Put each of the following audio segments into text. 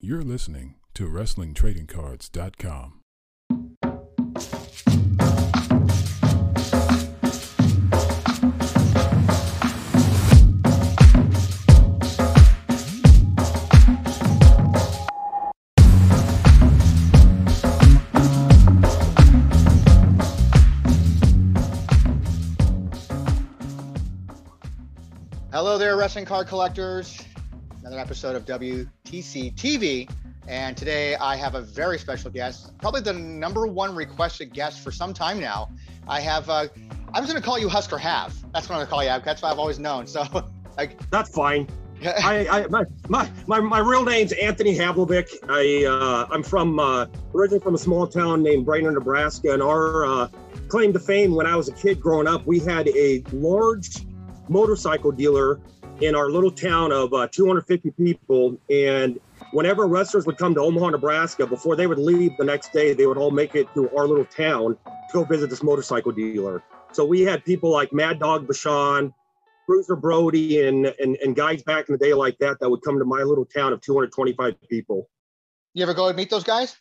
You're listening to WrestlingTradingCards.com. Hello there, wrestling card collectors. Another episode of WTC TV. And today I have a very special guest, probably the number one requested guest for some time now. I have, uh, I'm just going to call you Husker Have. That's what I'm going to call you. That's what I've always known. So, like, That's fine. I, I my, my, my, my real name's Anthony Havlovic. I uh, I'm from uh, originally from a small town named Brainard, Nebraska, and our uh, claim to fame when I was a kid growing up, we had a large motorcycle dealer in our little town of uh, 250 people, and whenever wrestlers would come to Omaha, Nebraska, before they would leave the next day, they would all make it to our little town to go visit this motorcycle dealer. So we had people like Mad Dog Vachon, Bruiser Brody, and, and and guys back in the day like that that would come to my little town of 225 people. you ever go and meet those guys?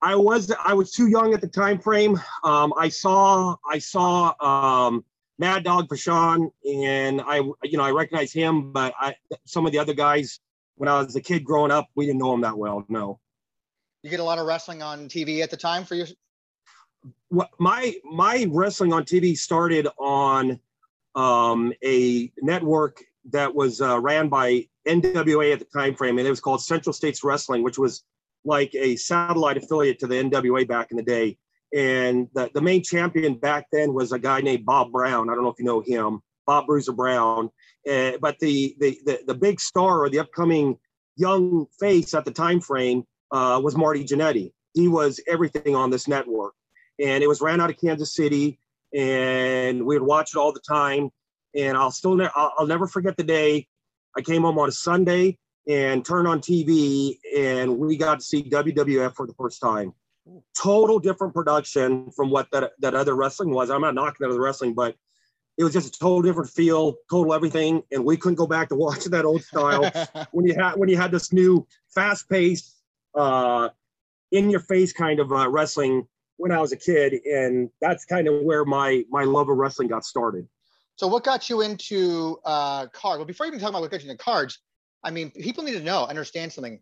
I was I was too young at the time frame. Um, I saw I saw um, Mad Dog Vachon, and I you know I recognize him, but I some of the other guys when I was a kid growing up, we didn't know him that well. No. You get a lot of wrestling on TV at the time for you? what my my wrestling on TV started on um, a network that was uh, ran by NWA at the time frame, and it was called Central States Wrestling, which was like a satellite affiliate to the NWA back in the day. And the, the main champion back then was a guy named Bob Brown. I don't know if you know him, Bob Bruiser Brown. Uh, but the, the the the big star or the upcoming young face at the time frame uh, was Marty Jannetty. He was everything on this network and it was ran out of Kansas City, and we would watch it all the time. And I'll still ne- I'll, I'll never forget the day I came home on a Sunday and turned on TV, and we got to see WWF for the first time. Total different production from what that that other wrestling was. I'm not knocking that other wrestling, but it was just a total different feel, total everything, and we couldn't go back to watching that old style when you had when you had this new fast paced, uh, in your face kind of uh, wrestling when I was a kid, and that's kind of where my my love of wrestling got started. so, what got you into uh, cards? Well, before you even talk about what got you into cards, I mean, people need to know, understand something.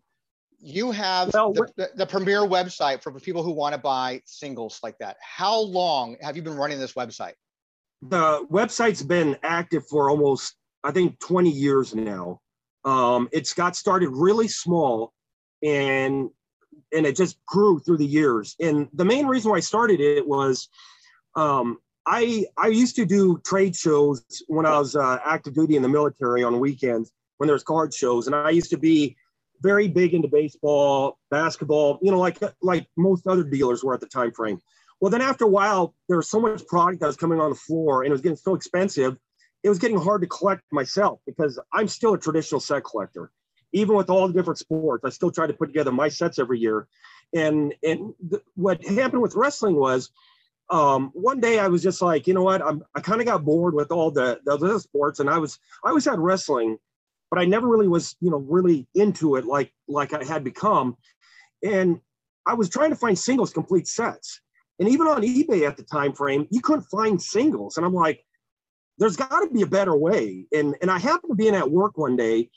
You have Well, the, the, the premier website for people who want to buy singles like that. How long have you been running this website? The website's been active for almost I think 20 years now. Um, it's got started really small, and and it just grew through the years. And the main reason why I started it was um, I I used to do trade shows when I was uh, active duty in the military on weekends when there was card shows, and I used to be very big into baseball, basketball, you know, like like most other dealers were at the time frame. Well, then after a while, there was so much product that was coming on the floor, and it was getting so expensive. It was getting hard to collect myself because I'm still a traditional set collector even with all the different sports, I still try to put together my sets every year. And and th- what happened with wrestling was, um, one day I was just like, you know what, I'm, I kind of got bored with all the the other sports, and I was I always had wrestling, but I never really was you know really into it like like I had become, and I was trying to find singles complete sets, and even on eBay at the time frame, you couldn't find singles, and I'm like, there's got to be a better way, and and I happened to be in at work one day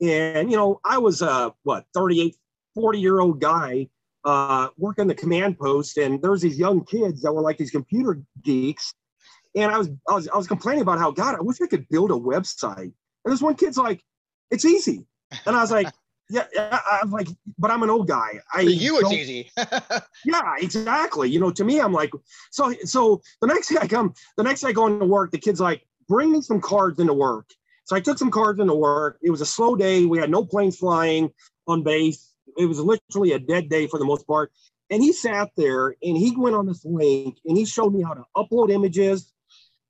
and, you know, I was a, what, 38, 40 year old guy uh, working the command post. And there's these young kids that were like these computer geeks. And I was, I was, I was complaining about how, God, I wish I could build a website. And this one kid's like, it's easy. And I was like, yeah, yeah, I was like, but I'm an old guy. I For you, it's easy. yeah, exactly. You know, to me, I'm like, so so the next day I come, the next day I go into work, the kid's like, bring me some cards into work. So I took some cards into work. It was a slow day. We had no planes flying on base. It was literally a dead day for the most part. And he sat there and he went on this link and he showed me how to upload images,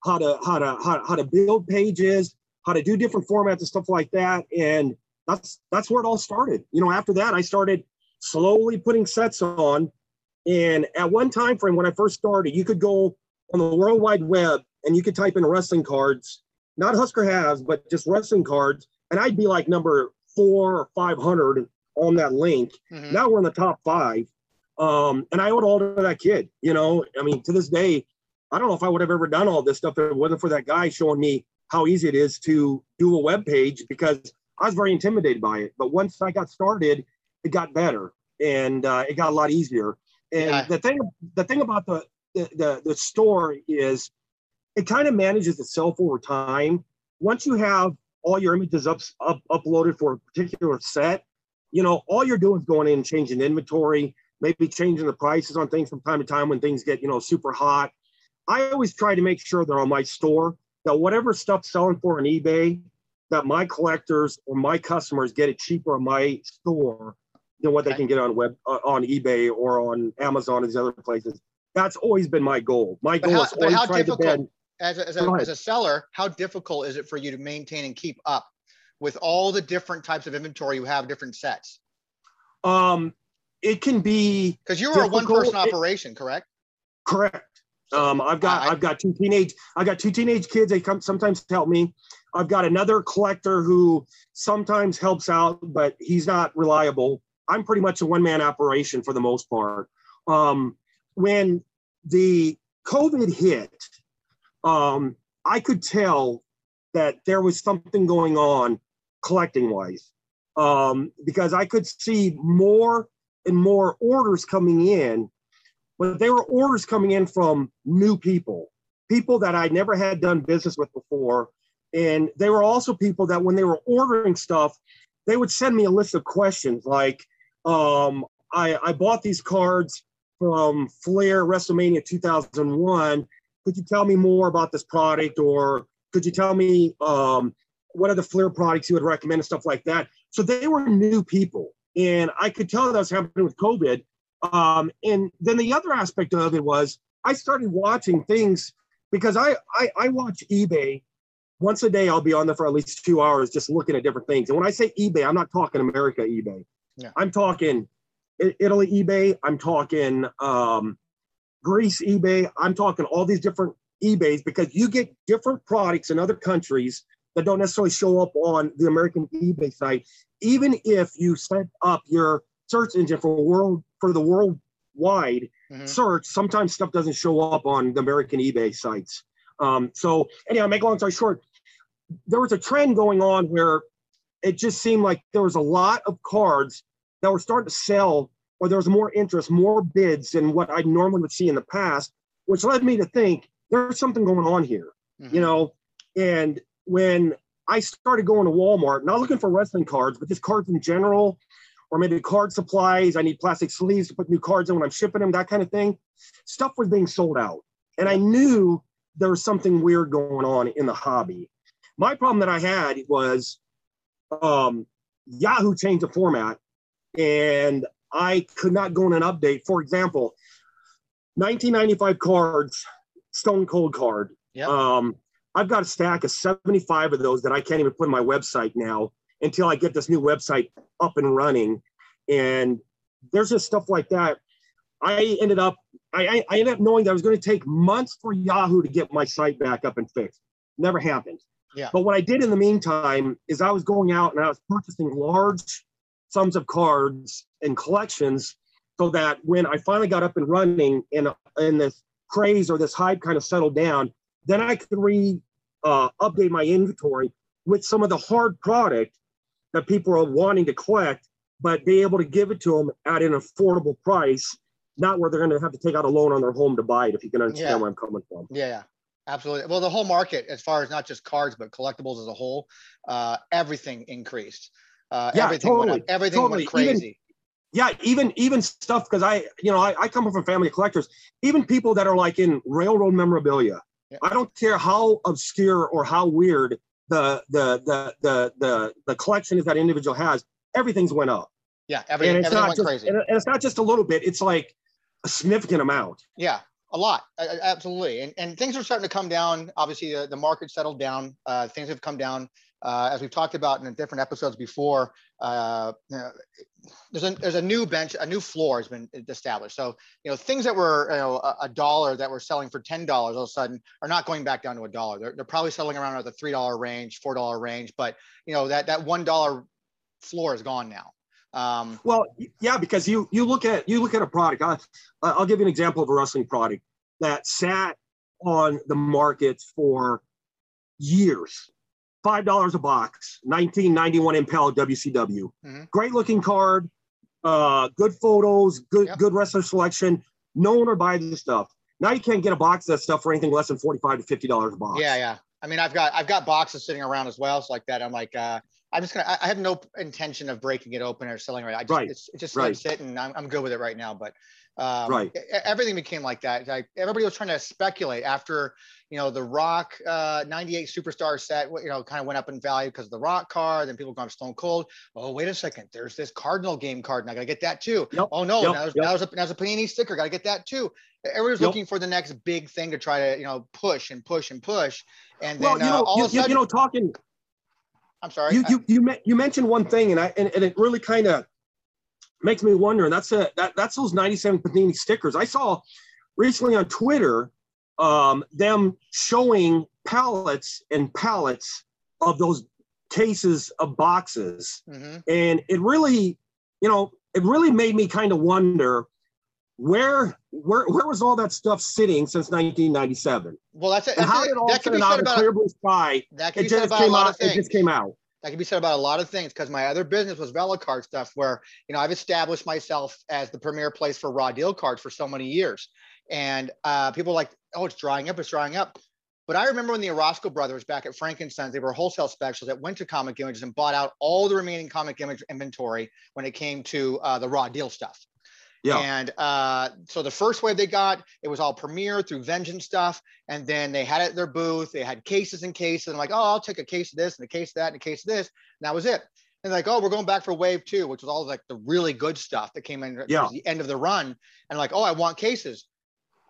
how to how to how, how to build pages, how to do different formats and stuff like that. And that's that's where it all started. You know, after that, I started slowly putting sets on. And at one time frame when I first started, you could go on the World Wide Web and you could type in wrestling cards, not Huskerhav's, but just wrestling cards, and I'd be like number four or five hundred on that link. Mhm. Now we're in the top five. Um, and I owe it all to that kid. You know, I mean, to this day, I don't know if I would have ever done all this stuff if it wasn't for that guy showing me how easy it is to do a web page because I was very intimidated by it. But once I got started, it got better and uh, it got a lot easier. And Yeah. the thing, the thing about the the, the, the store is it kind of manages itself over time. Once you have all your images up, up uploaded for a particular set, you know, all you're doing is going in and changing inventory, maybe changing the prices on things from time to time when things get, you know, super hot. I always try to make sure that on my store that whatever stuff's selling for on eBay, that my collectors or my customers get it cheaper on my store than what they can get on web uh, on eBay or on Amazon and these other places. That's always been my goal. My But goal how- is always how difficult- bend. as a, as, a, as a seller, how difficult is it for you to maintain and keep up with all the different types of inventory you have, different sets? Um, it can be Because you were a one-person operation, correct? Correct. Um, I've got I- I've got two teenage I got two teenage kids. They come sometimes help me. I've got another collector who sometimes helps out, but he's not reliable. I'm pretty much a one man operation for the most part. Um, when the COVID hit, um, I could tell that there was something going on collecting wise um, because I could see more and more orders coming in but there were orders coming in from new people, people that I never had done business with before. And they were also people that when they were ordering stuff, they would send me a list of questions like, um, I, I bought these cards from Fleer WrestleMania 2001. Could you tell me more about this product? Or could you tell me um, what are the Fleer products you would recommend and stuff like that? So they were new people. And I could tell that was happening with COVID. Um, and then the other aspect of it was I started watching things because I, I I watch eBay once a day. I'll be on there for at least two hours just looking at different things. And when I say eBay, I'm not talking America eBay. Yeah. I'm talking Italy eBay. I'm talking um, Greece eBay. I'm talking all these different eBays because you get different products in other countries that don't necessarily show up on the American eBay site. Even if you set up your search engine for world for the worldwide Mhm. search, sometimes stuff doesn't show up on the American eBay sites. Um, so anyhow, make a long story short, there was a trend going on where it just seemed like there was a lot of cards that were starting to sell, or there was more interest, more bids than what I normally would see in the past, which led me to think there's something going on here Mhm. you know and when i started going to walmart not looking for wrestling cards but just cards in general or maybe card supplies. I need plastic sleeves to put new cards in when i'm shipping them that kind of thing. Stuff was being sold out. And i knew there was something weird going on in the hobby. My problem that i had was um, yahoo changed the format and i could not go in an update. For example 1995 cards stone cold card. Yep. um, I've got a stack of 75 of those that I can't even put on my website now until I get this new website up and running. And there's just stuff like that. I ended up, I, I, ended up knowing that it was going to take months for Yahoo to get my site back up and fixed. Never happened. Yeah. But what I did in the meantime is I was going out and I was purchasing large sums of cards and collections so that when I finally got up and running and, and this craze or this hype kind of settled down, then I could re uh, update my inventory with some of the hard product that people are wanting to collect, but be able to give it to them at an affordable price, not where they're going to have to take out a loan on their home to buy it. If you can understand Yeah. where I'm coming from. Yeah, yeah, absolutely. Well, the whole market, as far as not just cards but collectibles as a whole, uh, everything increased. Uh, Yeah, everything went up. totally, Everything went totally. Even- crazy. Yeah, even even stuff because I, you know, I, I come from a family of collectors. Even people that are like in railroad memorabilia. I don't care how obscure or how weird the the the the the, the collection that individual has. Everything's went up. yeah, everything, and it's everything not went just, crazy. And, it's not just a little bit it's like a significant amount Yeah, a lot, uh, uh, absolutely. And and things are starting to come down. Obviously, the, the market settled down. Uh, things have come down, uh, as we've talked about in different episodes before. Uh, there's a there's a new bench, a new floor has been established. So you know, things that were you know a, a dollar that were selling for ten dollars all of a sudden are not going back down to a dollar. They're, they're probably selling around at the three dollar range, four dollar range. But you know that that one dollar floor is gone now. Um, Well, yeah, because you you look at you look at a product. I, I'll give you an example of a wrestling product that sat on the market for years. Five dollars a box, 1991 Impel WCW. Mhm. Great looking card, uh, good photos, good Yep. good wrestler selection. No one would buy this stuff. Now you can't get a box of that stuff for anything less than 45 to 50 dollars a box. yeah, yeah. I mean, I've got I've got boxes sitting around as well, so like that. I'm like, uh, I'm just gonna. I, have no intention of breaking it open or selling it. I just, Right, it's, it's just right. right. sitting. I'm, I'm good with it right now. But um, Right. everything became like that. Like everybody was trying to speculate after you know the Rock uh, '98 Superstar set. You know, kind of went up in value because of the Rock card. Then people gone Stone Cold. Oh, wait a second. There's this Cardinal game card, and I gotta get that too. Yep, Oh no, yep, now, there's, yep. now, there's a, now there's a Panini sticker. Gotta get that too. Everybody's Yep. looking for the next big thing to try to you know push and push and push. And then Well, you uh, know, all you, of a sudden, you know, talking I'm sorry. you I- you you, you mentioned one thing and I and, and it really kind of makes me wonder and that's a that, that's those 97 Panini stickers. I saw recently on Twitter um, them showing pallets and pallets of those cases of boxes Mhm. and it really you know it really made me kind of wonder where where where was all that stuff sitting since 1997 Well, that's it. That's how did all that could be said out of about clear blue sky that could it just came out it just came out That can be said about a lot of things because my other business was Velocard stuff, where you know I've established myself as the premier place for raw deal cards for so many years, and uh, people like, oh, it's drying up, it's drying up. But I remember when the Orozco brothers back at Frankenstein's, they were wholesale specials that went to Comic Images and bought out all the remaining Comic Image inventory when it came to uh, the raw deal stuff. Yeah And uh, so the first wave they got, it was all Premiere through Vengeance stuff. And then they had it at their booth. They had cases and cases. And I'm like, oh, I'll take a case of this and a case of that and a case of this. And that was it. And like, oh, we're going back for wave two, which was all like the really good stuff that came in Yeah. the end of the run. And like, oh, I want cases.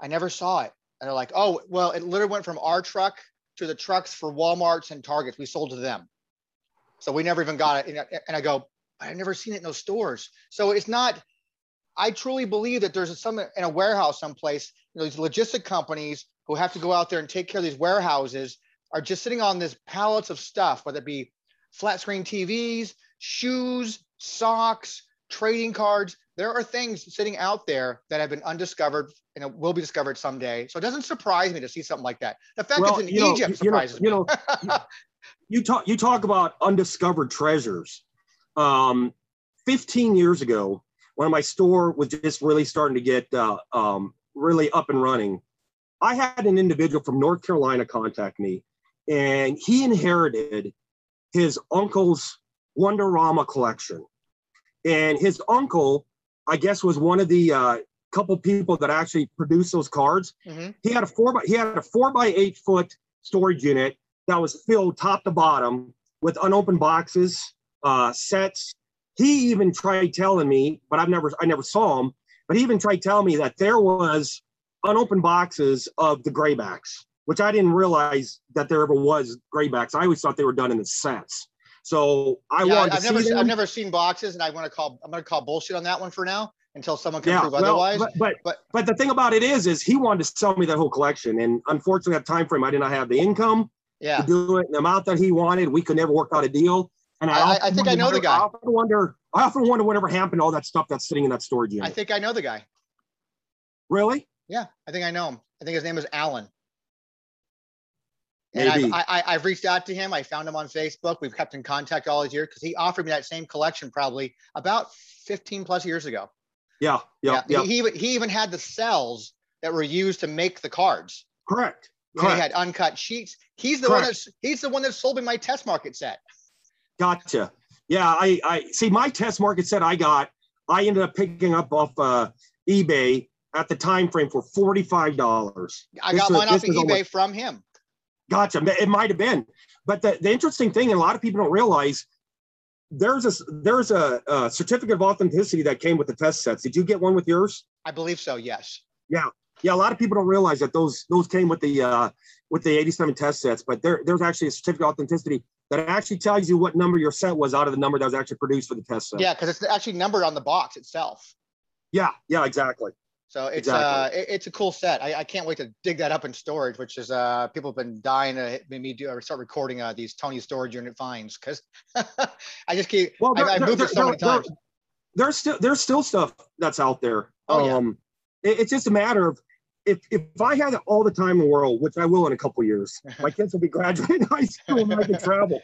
I never saw it. And they're like, oh, well, it literally went from our truck to the trucks for Walmarts and Targets. We sold to them. So we never even got it. And I go, I've never seen it in those stores. So it's not, I truly believe that there's some in a warehouse someplace, you know, these logistic companies who have to go out there and take care of these warehouses are just sitting on this pallets of stuff, whether it be flat screen TVs, shoes, socks, trading cards. There are things sitting out there that have been undiscovered and will be discovered someday. So it doesn't surprise me to see something like that. The fact Well, it's in you know, Egypt you know, surprises you me. know, you talk you talk about undiscovered treasures. Um, 15 years ago, when my store was just really starting to get uh, um, really up and running, I had an individual from North Carolina contact me, and he inherited his uncle's Wonderama collection. And his uncle, I guess, was one of the uh, couple people that actually produced those cards Mhm. he had a four by he had a four by eight foot storage unit that was filled top to bottom with unopened boxes, uh, sets. He even tried telling me, but I've never I never saw him, but he even tried telling me that there was unopened boxes of the graybacks, which I didn't realize that there ever was graybacks. I always thought they were done in the sets. So I Yeah, wanted I've to never, see them. I've never seen boxes, and I want to call. I'm going to call bullshit on that one for now until someone can yeah, prove well, otherwise. but, but but- but the thing about it is, is he wanted to sell me that whole collection, and unfortunately, at the time frame, I did not have the income. yeah, to do it, the amount that he wanted, we could never work out a deal. And I, I- I- think I wonder- know the guy. I often wonder, I often wonder whatever happened to all that stuff that's sitting in that storage unit. I think I know the guy. really? Yeah, I think I know him. I think his name is Alan. And Maybe. I've, I, I- I've reached out to him. I found him on Facebook. We've kept in contact all these years because he offered me that same collection probably about 15 plus years ago. yeah, yeah, yeah. He, he, even- he even had the cells that were used to make the cards. Correct. And he had uncut sheets. He's the one that's he's the one that sold me my test market set. Gotcha. Yeah, I, I see. My test market set I got, I ended up picking up off uh, eBay at the time frame for forty five dollars. I This got was- mine off of eBay almost- from him. Gotcha. It might have been, but the, the interesting thing, and a lot of people don't realize, there's a there's a, a certificate of authenticity that came with the test sets. Did you get one with yours? I believe so. Yes. Yeah, yeah, a lot of people don't realize that those those came with the uh, with the 87 test sets, but there there's actually a certificate of authenticity that actually tells you what number your set was out of the number that was actually produced for the test set. Yeah, because it's actually numbered on the box itself. yeah, yeah, exactly. So it's Exactly. uh it- it's a cool set. I, I can't wait to dig that up in storage, which is uh people have been dying to hit me do or start recording uh these Tony storage unit finds because I just keep Well, there- I've there- moved there- it so many there- there's still there's still stuff that's out there. Oh, yeah. um, it- it's just a matter of if if I had all the time in the world, which I will in a couple years, my kids will be graduating high school and I can travel.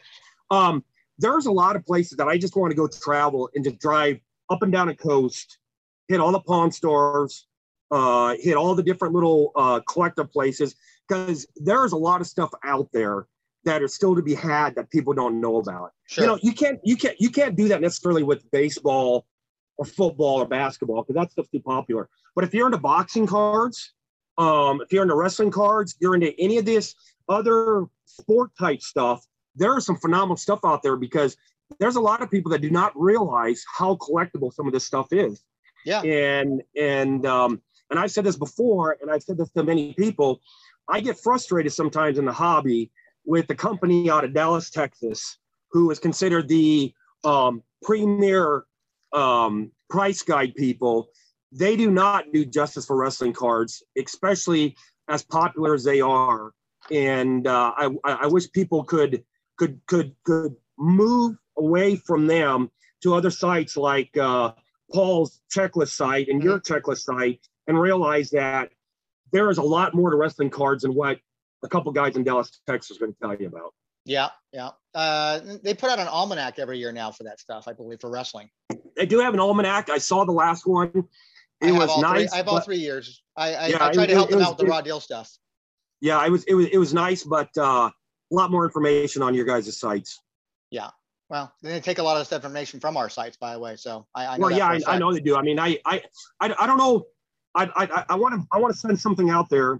Um, there's a lot of places that I just want to go travel and just drive up and down a coast, hit all the pawn stores, uh, hit all the different little uh, collector places because there's a lot of stuff out there that are still to be had that people don't know about Sure. you know you can't you can't you can't do that necessarily with baseball or football or basketball because that stuff's too popular but if you're into boxing cards um if you're into wrestling cards you're into any of this other sport type stuff there is some phenomenal stuff out there because there's a lot of people that do not realize how collectible some of this stuff is yeah. and and um and i've said this before and i've said this to many people i get frustrated sometimes in the hobby with the company out of dallas texas who is considered the um, premier um, price guide people they do not do justice for wrestling cards especially as popular as they are and uh, I, I wish people could could could could move away from them to other sites like uh, Paul's checklist site and your checklist site and realize that there is a lot more to wrestling cards than what a couple guys in Dallas, Texas are going to tell you about. Yeah. Yeah. Uh, they put out an almanac every year now for that stuff, I believe, for wrestling. They do have an almanac. I saw the last one. I It have was all nice. Three, I have all but- three years. I, I, Yeah, I to help them was- out with the raw deal stuff. Yeah, it was it was it was nice, but uh, a lot more information on your guys' sites. Yeah. Well, they take a lot of this information from our sites, by the way. So I, I know well, yeah, I, I know they do. I mean, I I I, I don't know. I I I want to I want to send something out there.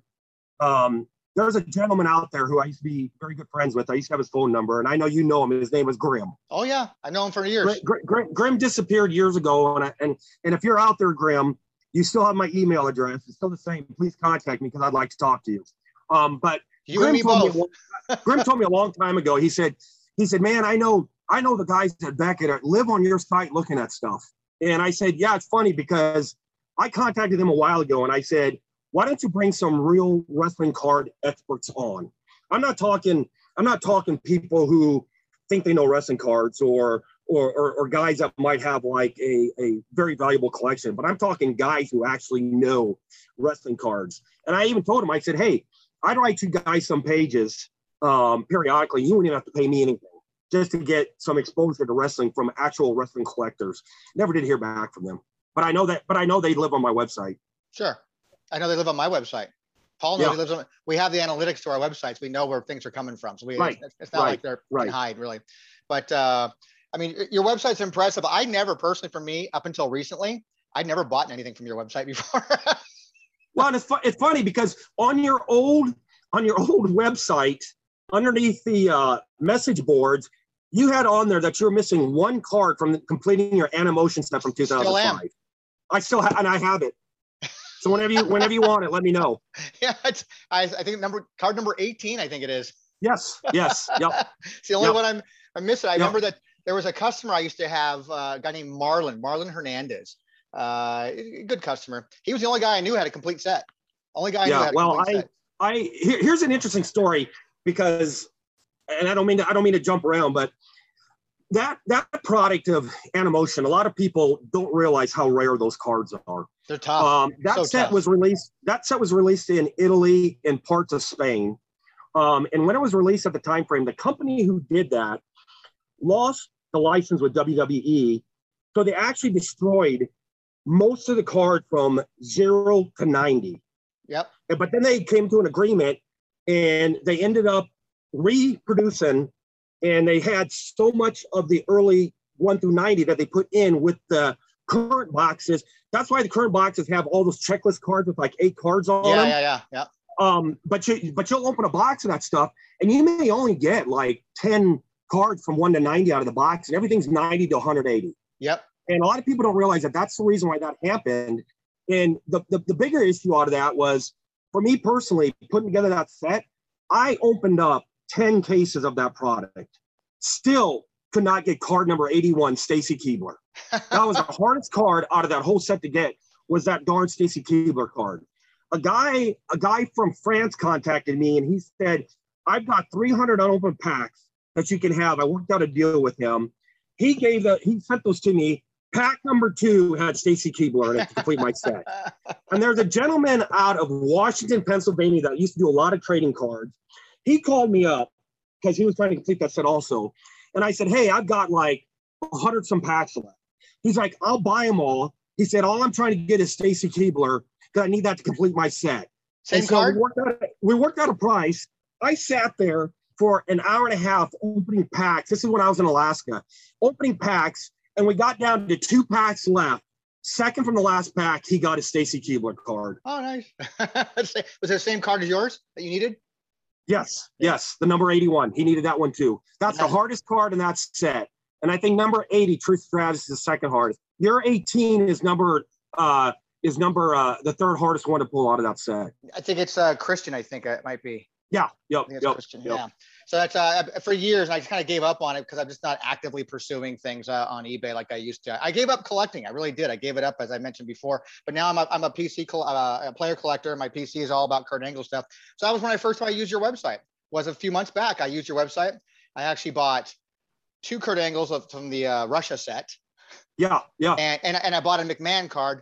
Um, there's a gentleman out there who I used to be very good friends with. I used to have his phone number, and I know you know him. His name was Grim. Oh yeah, I know him for years. Grim, Grim, Grim disappeared years ago, and I, and and if you're out there, Grim, you still have my email address. It's still the same. Please contact me because I'd like to talk to you. Um, but You Grim and me told both. Me, a Grim told me a long time ago. He said, he said, man, I know, I know the guys at Beckett are- live on your site looking at stuff. And I said, yeah, it's funny because I contacted them a while ago and I said, why don't you bring some real wrestling card experts on? I'm not talking, I'm not talking people who think they know wrestling cards or or, or, or guys that might have like a, a very valuable collection, but I'm talking guys who actually know wrestling cards. And I even told him, I said, hey, I'd write you guys some pages um, periodically. You wouldn't even have to pay me anything just to get some exposure to wrestling from actual wrestling collectors. Never did hear back from them, but I know that. But I know they live on my website. Sure. I know they live on my website. Paul knows Yeah. he lives on. We have the analytics to our websites. We know where things are coming from. So we, Right, it's, it's not right, like they're right. hide really. But uh, I mean, your website's impressive. I never personally, for me, up until recently, I'd never bought anything from your website before. Well, and it's, fu- it's funny because on your old on your old website, underneath the uh, message boards, you had on there that you're missing one card from completing your Animotion stuff from Still 2005. am. I still have, and I have it. So whenever you whenever you want it, let me know. yeah, it's, I, I think number card number 18, I think it is. Yes, yes, yep. it's the only Yep. one I'm I'm missing. I Yep. remember that there was a customer I used to have, uh, a guy named Marlon, Marlon Hernandez. Uh, good customer. He was the only guy I knew had a complete set. Only guy I knew Yeah, had well, I- set. I here, here's an interesting story because, and I don't mean to I don't mean to jump around, but that that product of Animotion, a lot of people don't realize how rare those cards are. They're tough. Um, that So set tough. was released. That set was released in Italy and parts of Spain. Um, and when it was released at the time frame, the company who did that lost the license with WWE. So they actually destroyed most of the card from zero to 90. Yep. But then they came to an agreement and they ended up reproducing and they had so much of the early 1 through 90 that they put in with the current boxes. That's why the current boxes have all those checklist cards with like eight cards on yeah, them. Yeah, yeah, yeah. Um, but you but you'll open a box of that stuff and you may only get like 10 card from one to 90 out of the box, and everything's 90 to 180. Yep. And a lot of people don't realize that that's the reason why that happened. And the, the, the bigger issue out of that was for me personally, putting together that set, I opened up 10 cases of that product. Still could not get card number 81, Stacy Keibler. That was the hardest card out of that whole set to get was that darn Stacy Keibler card. A guy, a guy from France contacted me and he said, I've got 300 unopened packs that you can have. I worked out a deal with him. He gave the, he sent those to me pack number two had Stacy Keibler in it to complete my set. And there's a gentleman out of Washington, Pennsylvania that used to do a lot of trading cards. He called me up because he was trying to complete that set also. And I said, Hey, I've got like 100 some packs left. He's like, I'll buy them all. He said, All I'm trying to get is Stacy Keibler because I need that to complete my set. Same And so card? We worked, out, we worked out a price. I sat there for an hour and a half opening packs. This is when I was in Alaska, opening packs, and we got down to two packs left. Second from the last pack, he got a Stacy Keibler card. Oh, nice. Was it the same card as yours that you needed? Yes, yes, the number 81. He needed that one too. That's the hardest card in that set. And I think number 80, Trish Stratus, is the second hardest. Your 18 is number uh is number uh the third hardest one to pull out of that set. I think it's uh, Christian. I think it might be. Yeah, yep, yep. Christian. yep. Yeah. So that's uh, for years. I just kind of gave up on it because I'm just not actively pursuing things uh, on eBay like I used to. I gave up collecting. I really did. I gave it up as I mentioned before. But now I'm a, I'm a PC col- uh, a player collector. My PC is all about Kurt Angle stuff. So that was when I first time I used your website. Was a few months back. I used your website. I actually bought two Kurt Angles of, from the uh, Russia set, Yeah, yeah. and, and and I bought a McMahon card,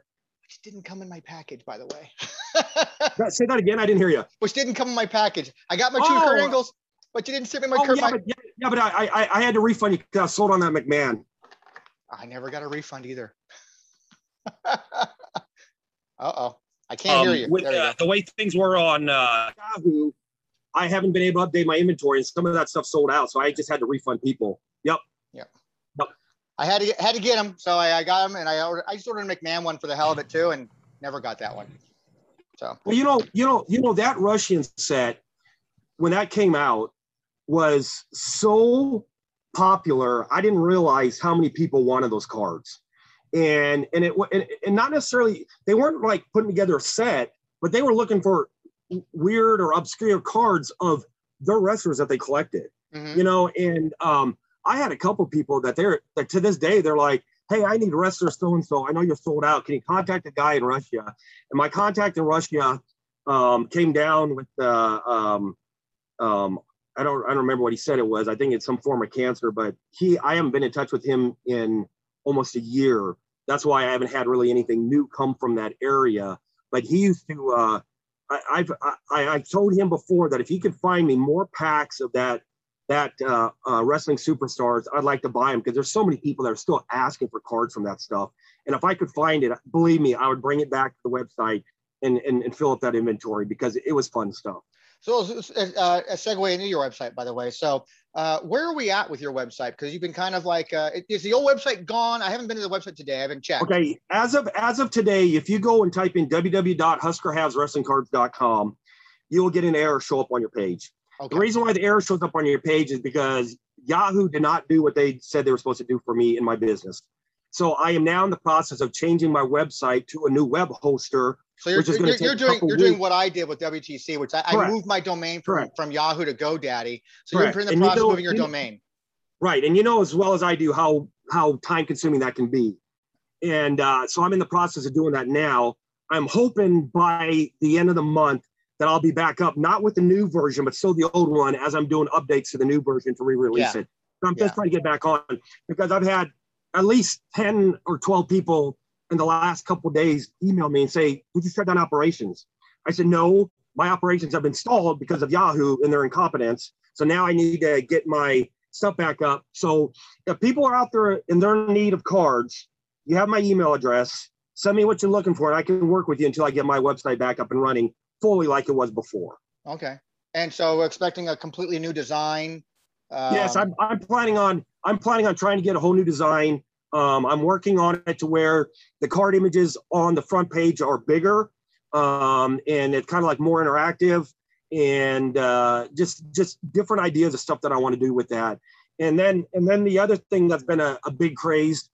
which didn't come in my package, by the way. Say that again. I didn't hear you. which didn't come in my package. I got my two Oh. Kurt Angles, but you didn't send me my Oh, Kurt. yeah, my- but, yeah, yeah, but I, I I had to refund you because I sold on that McMahon. I never got a refund either. uh oh. I can't hear Um, you. with, There you uh, the way things were on uh, Yahoo, I haven't been able to update my inventory, and some of that stuff sold out. So I just had to refund people. Yep. I had to get, had to get them, so I, I got them, and I ordered, I just ordered a McMahon one for the hell of it too, and never got that one. So Well, you know, you know, you know that Russian set when that came out was so popular. I didn't realize how many people wanted those cards, and and it and, and not necessarily they weren't like putting together a set, but they were looking for weird or obscure cards of their wrestlers that they collected. mhm. you know and um i had a couple people that they're that to this day they're like hey i need wrestler so and so i know you're sold out. Can you contact a guy in russia? And my contact in russia um came down with uh um um i don't i don't remember what he said it was. I think it's some form of cancer but he i haven't been in touch with him in almost a year. That's why i haven't had really anything new come from that area. But he used to uh I, I've I, I told him before that if he could find me more packs of that that uh, uh, wrestling superstars, I'd like to buy them because there's so many people that are still asking for cards from that stuff. And if I could find it, believe me, I would bring it back to the website and, and, and fill up that inventory because it was fun stuff. So uh, a segue into your website, by the way. So uh, where are we at with your website? Because you've been kind of like, uh, is the old website gone? I haven't been to the website today. I haven't checked. Okay, as of as of today, if you go and type in www.huskerhaveswrestlingcards.com, you will get an error show up on your page. Okay. The reason why the error shows up on your page is because Yahoo did not do what they said they were supposed to do for me in my business. So I am now in the process of changing my website to a new web hoster. So you're, which is you're, you're doing you're doing what I did with WTC, which I, I moved my domain from, Correct. from Yahoo to GoDaddy. So Correct. you're in the And you process of moving your you domain. Right. And you know as well as I do how how time consuming that can be. And uh, so I'm in the process of doing that now. I'm hoping by the end of the month that I'll be back up, not with the new version, but still the old one as I'm doing updates to the new version to re-release Yeah. it. So I'm just trying to get back on because I've had at least 10 or 12 people in the last couple of days email me and say, Would you shut down operations? I said, No, my operations have been stalled because of Yahoo and their incompetence. So now I need to get my stuff back up. So if people are out there and they're in need of cards, you have my email address. Send me what you're looking for, and I can work with you until I get my website back up and running fully like it was before. Okay. And so we're expecting a completely new design. Um, yes, I'm, I'm planning on I'm planning on trying to get a whole new design. Um, I'm working on it to where the card images on the front page are bigger, um, and it's kind of like more interactive, and uh, just just different ideas of stuff that I want to do with that. And then and then the other thing that's been a, a big craze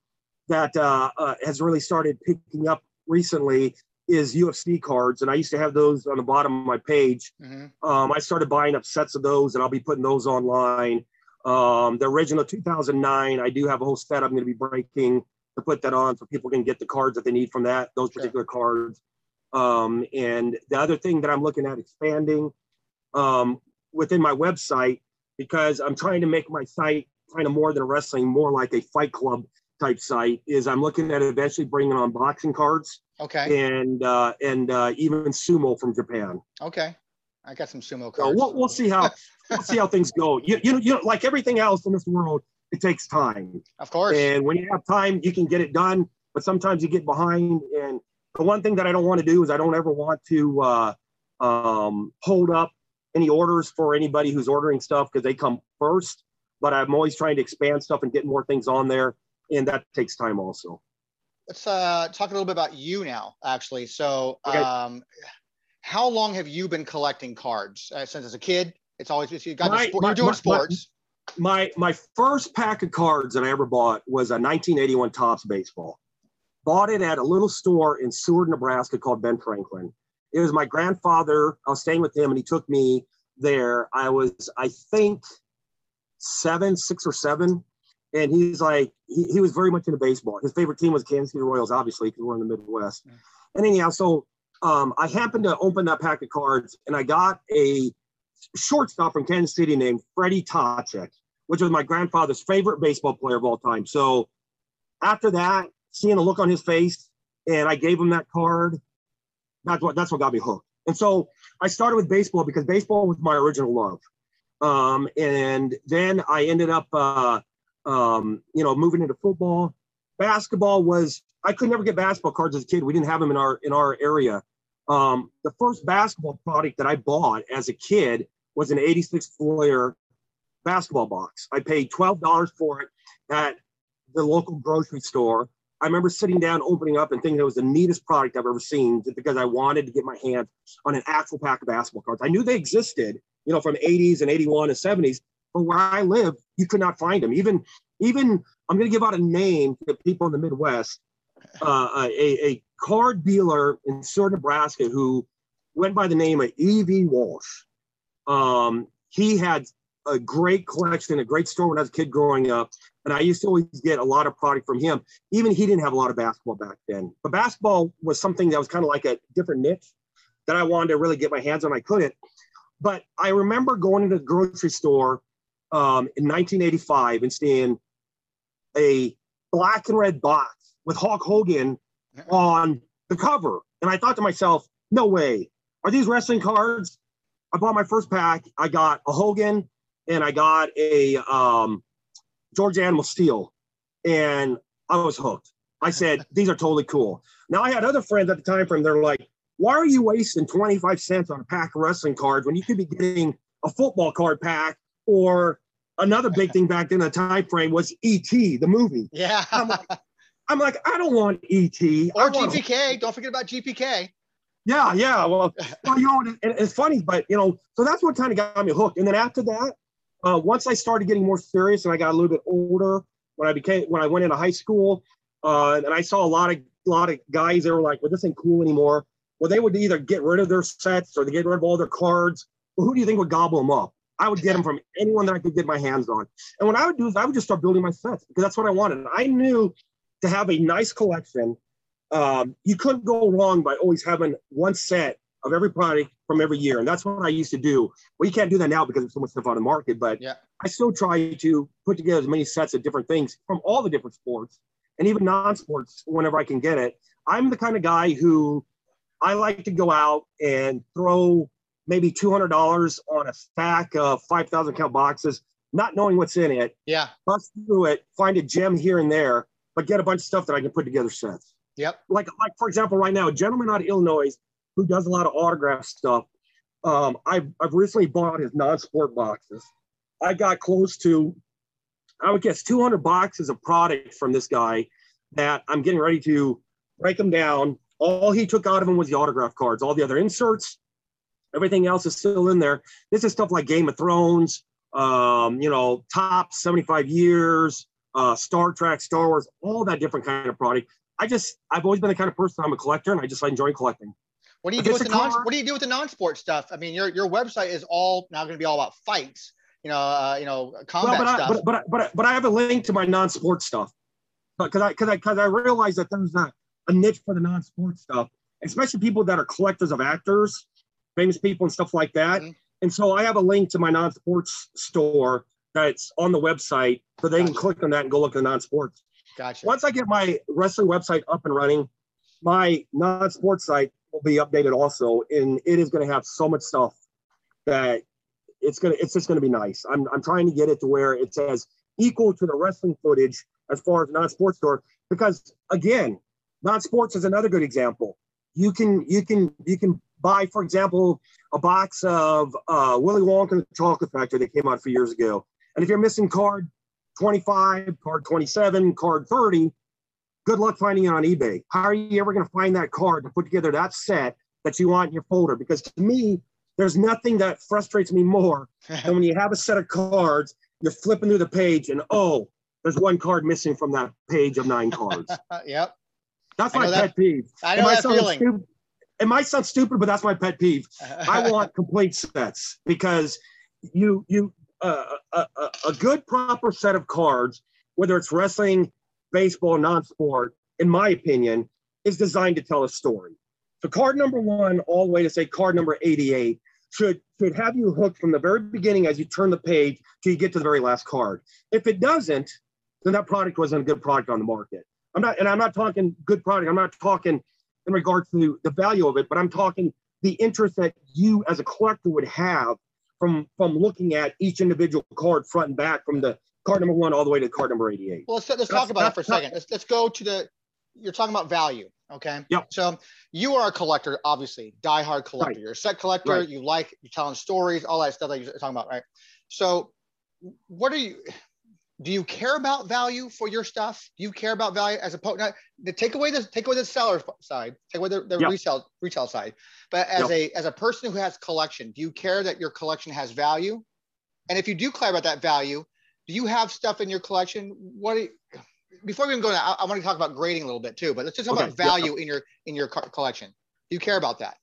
that uh, uh, has really started picking up recently is UFC cards, and I used to have those on the bottom of my page. mhm. Um, I started buying up sets of those, and I'll be putting those online. Um, the original 2009, I do have a whole set I'm going to be breaking to put that on, so people can get the cards that they need from that those Sure. particular cards. Um, and the other thing that I'm looking at expanding um, within my website because I'm trying to make my site kind of more than a wrestling, more like a fight club type site is I'm looking at eventually bringing on boxing cards Okay. and uh, and uh, even sumo from Japan. Okay. I got some sumo So we'll, we'll see how we'll see how things go. You, you know you know like everything else in this world, it takes time. of course. And when you have time, you can get it done. But sometimes you get behind. And the one thing that I don't want to do is I don't ever want to uh, um, hold up any orders for anybody who's ordering stuff because they come first. But I'm always trying to expand stuff and get more things on there, and that takes time also. Let's uh, talk a little bit about you now, actually. So, Okay. um, how long have you been collecting cards? Uh, since as a kid, it's always you got My- sport, my- you're doing my- sports. My my first pack of cards that I ever bought was a 1981 Topps baseball. Bought it at a little store in Seward, Nebraska called Ben Franklin. It was my grandfather. I was staying with him, and he took me there. I was, I think, seven, six or seven, and he's like, he, he was very much into baseball. His favorite team was Kansas City Royals, obviously, because we're in the Midwest. Yeah. And anyhow, so um, I happened to open that pack of cards, and I got a shortstop from Kansas City named Freddie Patek, which was my grandfather's favorite baseball player of all time. So after that, seeing the look on his face, and I gave him that card, that's what that's what got me hooked. And so I started with baseball because baseball was my original love. Um, and then I ended up, uh, um, you know, moving into football. Basketball was I could never get basketball cards as a kid. We didn't have them in our in our area. Um, the first basketball product that I bought as a kid was an 86 Fleer basketball box. I paid $12 for it at the local grocery store. I remember sitting down, opening up, and thinking it was the neatest product I've ever seen because I wanted to get my hands on an actual pack of basketball cards. I knew they existed, you know, from 80s and 81 and 70s, but where I live, you could not find them. Even, even I'm going to give out a name to people in the Midwest. Uh, a, a card dealer in Seward, Nebraska, who went by the name of E.V. Walsh. Um, he had a great collection, a great store when I was a kid growing up. And I used to always get a lot of product from him. Even he didn't have a lot of basketball back then. But basketball was something that was kind of like a different niche that I wanted to really get my hands on. I couldn't. But I remember going into the grocery store um, in 1985 and seeing a black and red box with Hulk Hogan on the cover. And I thought to myself, no way. Are these wrestling cards? I bought my first pack. I got a Hogan and I got a um, George Animal Steele. And I was hooked. I said, these are totally cool. Now I had other friends at the time from they're like, why are you wasting 25 cents on a pack of wrestling cards when you could be getting a football card pack or another big thing back in the time frame was ET, the movie. Yeah. I'm like, I'm like, I don't want ET. Or want GPK. Don't forget about GPK. yeah, yeah. Well, well, you know, and, and it's funny, but you know, so that's what kind of got me hooked. And then after that, uh, once I started getting more serious and I got a little bit older, when I became when I went into high school, uh, and I saw a lot of a lot of guys that were like, "Well, this ain't cool anymore." Well, they would either get rid of their sets or they get rid of all their cards. Well, who do you think would gobble them up? I would get them from anyone that I could get my hands on. And what I would do is I would just start building my sets because that's what I wanted. I knew to have a nice collection, um, you couldn't go wrong by always having one set of every product from every year. And that's what I used to do. Well, you can't do that now because there's so much stuff on the market, but Yeah. I still try to put together as many sets of different things from all the different sports and even non-sports whenever I can get it. I'm the kind of guy who I like to go out and throw maybe $200 on a stack of 5,000 count boxes, not knowing what's in it, Yeah. bust through it, find a gem here and there, but get a bunch of stuff that I can put together sets. Yep. Like, like for example, right now, a gentleman out of Illinois who does a lot of autograph stuff. Um, I've, I've recently bought his non-sport boxes. I got close to, I would guess, 200 boxes of product from this guy that I'm getting ready to break them down. All he took out of them was the autograph cards. All the other inserts, everything else is still in there. This is stuff like Game of Thrones, um, you know, top 75 years, uh, Star Trek, Star Wars, all that different kind of product. I just, I've always been the kind of person I'm a collector, and I just enjoy collecting. What do you do with the non? What do you do with the non-sport stuff? I mean, your your website is all now going to be all about fights. You know, uh, you know, combat well, but I, stuff. but, but, but, but I have a link to my non-sports stuff, because I because I because I realize that there's a, a niche for the non-sports stuff, especially people that are collectors of actors, famous people and stuff like that. Mhm. And so I have a link to my non-sports store that's on the website, so they can click on that and go look at the non-sports. Gotcha. Once I get my wrestling website up and running, my non-sports site will be updated also, and it is going to have so much stuff that it's gonna it's just going to be nice. I'm I'm trying to get it to where it says equal to the wrestling footage as far as non-sports store because again, non-sports is another good example. You can you can you can buy, for example, a box of uh, Willy Wonka and the Chocolate Factory that came out a few years ago, and if you're missing card 25, card 27, card 30, good luck finding it on eBay. How are you ever going to find that card to put together that set that you want in your folder? Because to me, there's nothing that frustrates me more than when you have a set of cards, you're flipping through the page, and oh, there's one card missing from that page of nine cards. yep. That's my know pet that- peeve. I know might that sound feeling. stupid- It might sound stupid, but that's my pet peeve. I want complete sets because you you uh, a, a, good proper set of cards, whether it's wrestling, baseball, non-sport, in my opinion, is designed to tell a story. So card number one, all the way to say card number 88, should should have you hooked from the very beginning as you turn the page till you get to the very last card. If it doesn't, then that product wasn't a good product on the market. I'm not, and I'm not talking good product. I'm not talking in regards to the value of it, but I'm talking the interest that you as a collector would have from from looking at each individual card front and back from the card number one all the way to card number 88. Well, let's, let's talk about that for a second. Let's, let's go to the, you're talking about value. Okay. Yep. So you are a collector, obviously, diehard collector. Right. You're a set collector. Right. You like, you're telling stories, all that stuff that you're talking about, right? So what are you, do you care about value for your stuff? Do you care about value as opposed, not, the, take away the, take away the seller side, take away the, the Yep. retail, retail side. But as a, as a person who has collection, do you care that your collection has value? And if you do care about that value, do you have stuff in your collection? What you, before we even go to, I, I want to talk about grading a little bit too, but let's just talk Okay, about value in your in your co- collection. Do you care about that?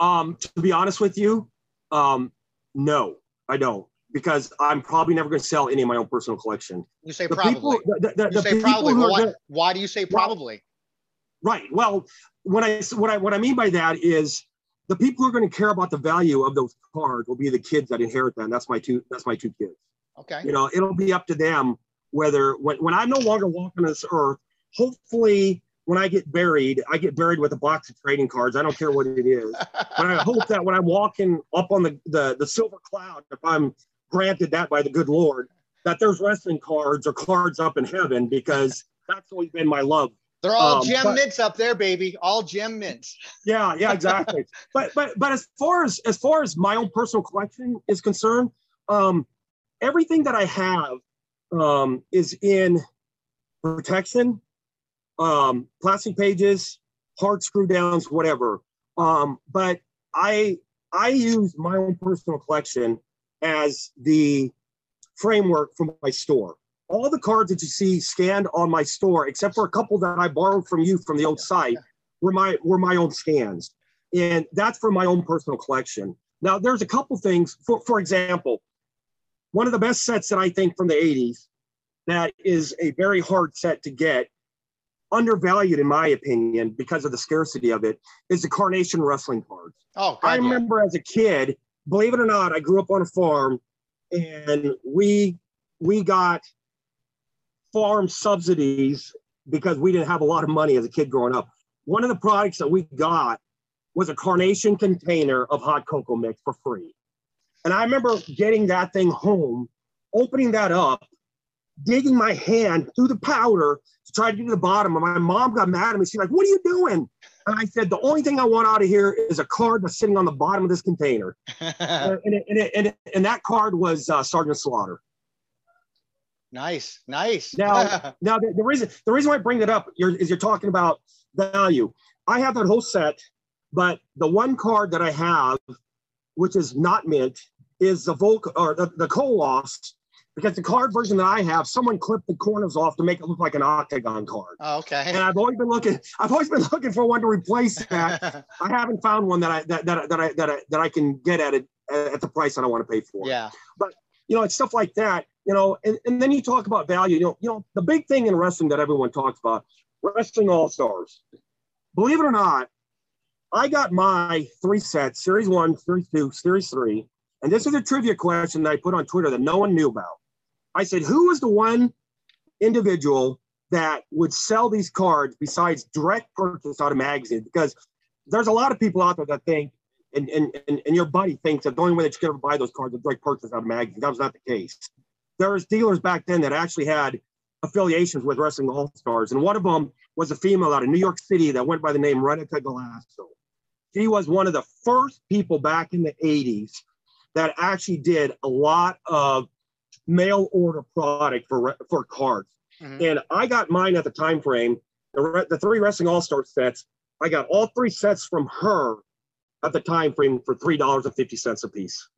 Um, to be honest with you, um, no, I don't, because I'm probably never going to sell any of my own personal collection. You say The probably. people, the, the, you say people probably. Well, why, gonna- why do you say probably? Right. Well, when I what I what I mean by that is the people who are going to care about the value of those cards will be the kids that inherit them. That's my two. That's my two kids. Okay. You know, it'll be up to them whether when when I'm no longer walking this earth. Hopefully, when I get buried, I get buried with a box of trading cards. I don't care what it is. But I hope that when I'm walking up on the the, the silver cloud, if I'm granted that by the good Lord, that there's wrestling cards or cards up in heaven because that's always been my love They're all Um, gem but- mints up there, baby. All gem mints. Yeah, yeah, exactly. but but but as far as as far as my own personal collection is concerned, um, everything that I have um, is in protection, um, plastic pages, hard screw downs, whatever. Um, but I I use my own personal collection as the framework for my store. All the cards that you see scanned on my store, except for a couple that I borrowed from you from the old site, were my were my own scans, and that's for my own personal collection. Now, there's a couple things. For for example, one of the best sets that I think from the '80s that is a very hard set to get, undervalued in my opinion because of the scarcity of it, is the Carnation wrestling cards. Oh, I God, yeah. remember as a kid, believe it or not, I grew up on a farm, and we we got farm subsidies because we didn't have a lot of money as a kid growing up. One of the products that we got was a carnation container of hot cocoa mix for free. And I remember getting that thing home, opening that up, digging my hand through the powder to try to get to the bottom. And my mom got mad at me. She's like, What are you doing? And I said, The only thing I want out of here is a card that's sitting on the bottom of this container. and, and, and, and, and that card was uh, Sergeant Slaughter. nice, nice. Now- Now, the, the reason the reason why I bring that up you're, is you're talking about value. I have that whole set, but the one card that I have, which is not mint, is the Volk or the, the Koloffs, because the card version that I have, someone clipped the corners off to make it look like an octagon card. oh, okay. And I've always been looking. I've always been looking for one to replace that. I haven't found one that I that that, that I that I that I can get at it at the price that I want to pay for yeah. But you know, it's stuff like that, you know, and, and then you talk about value, you know, you know, the big thing in wrestling that everyone talks about, wrestling all stars. Believe it or not, I got my three sets, series one, series two, series three. And this is a trivia question that I put on Twitter that no one knew about. I said, who was the one individual that would sell these cards besides direct purchase out of magazines because there's a lot of people out there that think and, and, and, and your buddy thinks that the only way that you can ever buy those cards is direct purchase out of magazines. That was not the case. There was dealers back then that actually had affiliations with Wrestling All Stars, and one of them was a female out of New York City that went by the name Renata Galasso. She was one of the first people back in the 80s that actually did a lot of mail order product for for cards. Mm-hmm. And I got mine at the time frame, the, the three Wrestling All Star sets. I got all three sets from her at the time frame for three dollars and fifty cents a piece.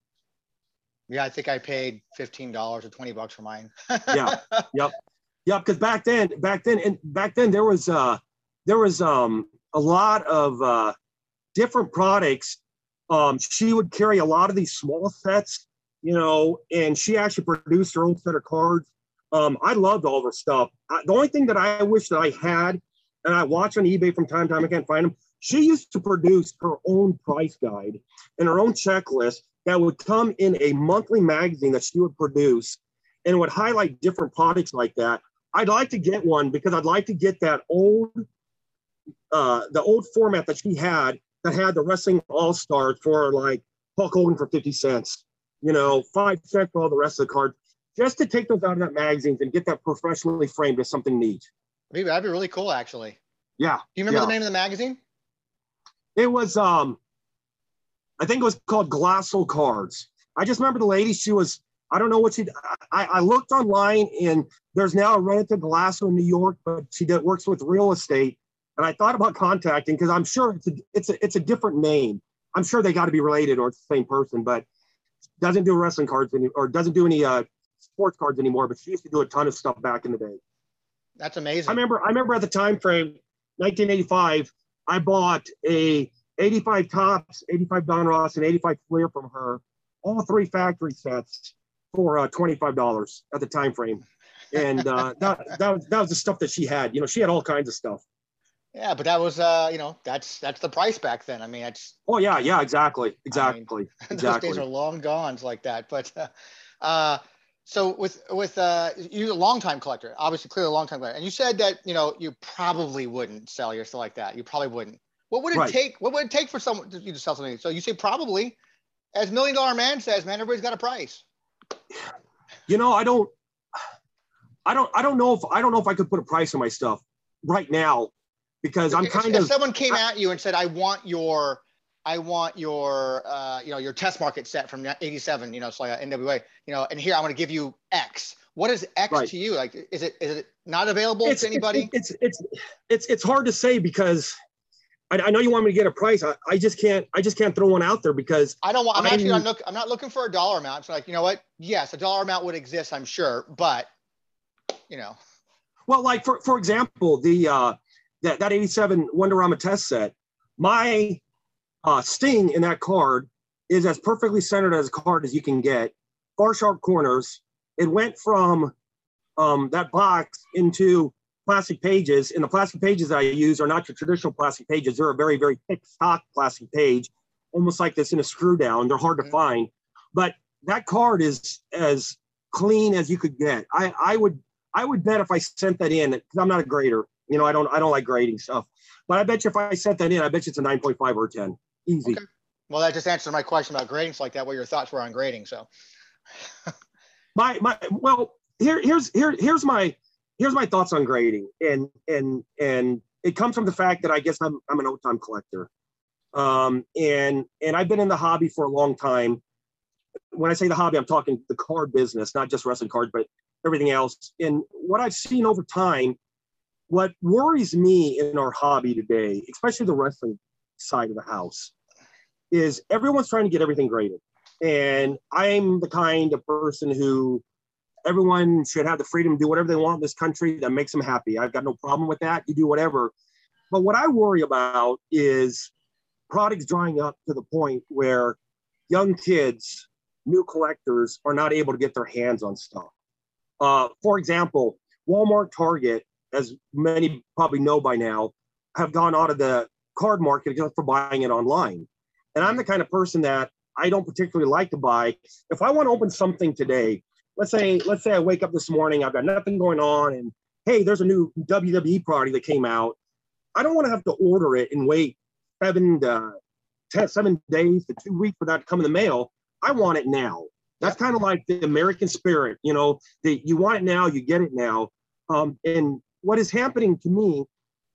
Yeah, I think I paid fifteen dollars or twenty bucks for mine. yeah, yep, yep. Because back then, back then, and back then there was uh there was um a lot of uh different products. Um, she would carry a lot of these small sets, you know, and she actually produced her own set of cards. Um, I loved all of her stuff. I, the only thing that I wish that I had, and I watch on eBay from time to time, I can't find them, she used to produce her own price guide and her own checklist that would come in a monthly magazine that she would produce and would highlight different products like that. I'd like to get one because I'd like to get that old, uh, the old format that she had that had the wrestling all stars for like Hulk Hogan for 50 cents, you know, five cents for all the rest of the cards, just to take those out of that magazine and get that professionally framed as something neat. Maybe That'd be really cool, actually. Yeah. Do you remember yeah. the name of the magazine? It was um I think it was called Galasso Cards. I just remember the lady, she was, I don't know what she I, I looked online and there's now a Renica Galasso in New York, but she did, works with real estate. And I thought about contacting because I'm sure it's a it's a it's a different name. I'm sure they got to be related or it's the same person, but doesn't do wrestling cards any, or doesn't do any uh, sports cards anymore. But she used to do a ton of stuff back in the day. That's amazing. I remember I remember at the time frame, 1985. I bought a 85 Topps, 85 Donruss, and 85 Fleer from her, all three factory sets for uh, $25 at the time frame. And uh, that, that, was, that was the stuff that she had. You know, she had all kinds of stuff. Yeah, but that was uh, you know, that's that's the price back then. I mean, it's Oh yeah, yeah, exactly. Exactly. I mean, exactly. Those days are long gone like that. But uh, uh so with with uh you're a long time collector, obviously clearly a long time collector, and you said that you know you probably wouldn't sell your stuff like that. You probably wouldn't. What would it right. take? What would it take for someone to, you to sell something? So you say probably, as Million Dollar Man says, man, everybody's got a price. You know, I don't, I don't, I don't know if I don't know if I could put a price on my stuff right now because I'm kind if, of. If someone came I, at you and said, "I want your I want your, uh, you know, your test market set from '87. You know, it's like NWA. You know, and here I'm going to give you X. What is X right. to you? Like, is it is it not available it's, to anybody? It's, it's it's it's it's hard to say because I, I know you want me to get a price. I, I just can't. I just can't throw one out there because I don't want. I'm, I'm actually not look. I'm not looking for a dollar amount. It's like you know what? Yes, a dollar amount would exist. I'm sure, but you know. Well, like for for example, the uh, that that '87 Wonderama test set. My uh, Sting in that card is as perfectly centered as a card as you can get. Far sharp corners. It went from um, that box into plastic pages, and the plastic pages I use are not your traditional plastic pages. They're a very, very thick stock plastic page, almost like this in a screw down. They're hard to find, but that card is as clean as you could get. I, I would I would bet if I sent that in, because I'm not a grader, you know, I don't I don't like grading stuff, but I bet you if I sent that in, I bet you it's a 9.5 or 10. Easy. Okay. Well, that just answered my question about grading. Like that, what your thoughts were on grading. So my my well, here here's here here's my here's my thoughts on grading, and and and it comes from the fact that I guess I'm I'm an old time collector, um, and and I've been in the hobby for a long time. When I say the hobby, I'm talking the card business, not just wrestling cards, but everything else. And what I've seen over time, what worries me in our hobby today, especially the wrestling side of the house is everyone's trying to get everything graded. And I'm the kind of person who everyone should have the freedom to do whatever they want in this country that makes them happy. I've got no problem with that. You do whatever. But what I worry about is products drying up to the point where young kids, new collectors, are not able to get their hands on stuff. Uh, for example, Walmart, Target, as many probably know by now, have gone out of the card market just for buying it online. And I'm the kind of person that I don't particularly like to buy. If I want to open something today, let's say let's say I wake up this morning, I've got nothing going on, and hey, there's a new WWE party that came out. I don't want to have to order it and wait seven to ten, seven days to two weeks for that to come in the mail. I want it now. That's kind of like the American spirit, you know, that you want it now, you get it now. Um, and what is happening to me,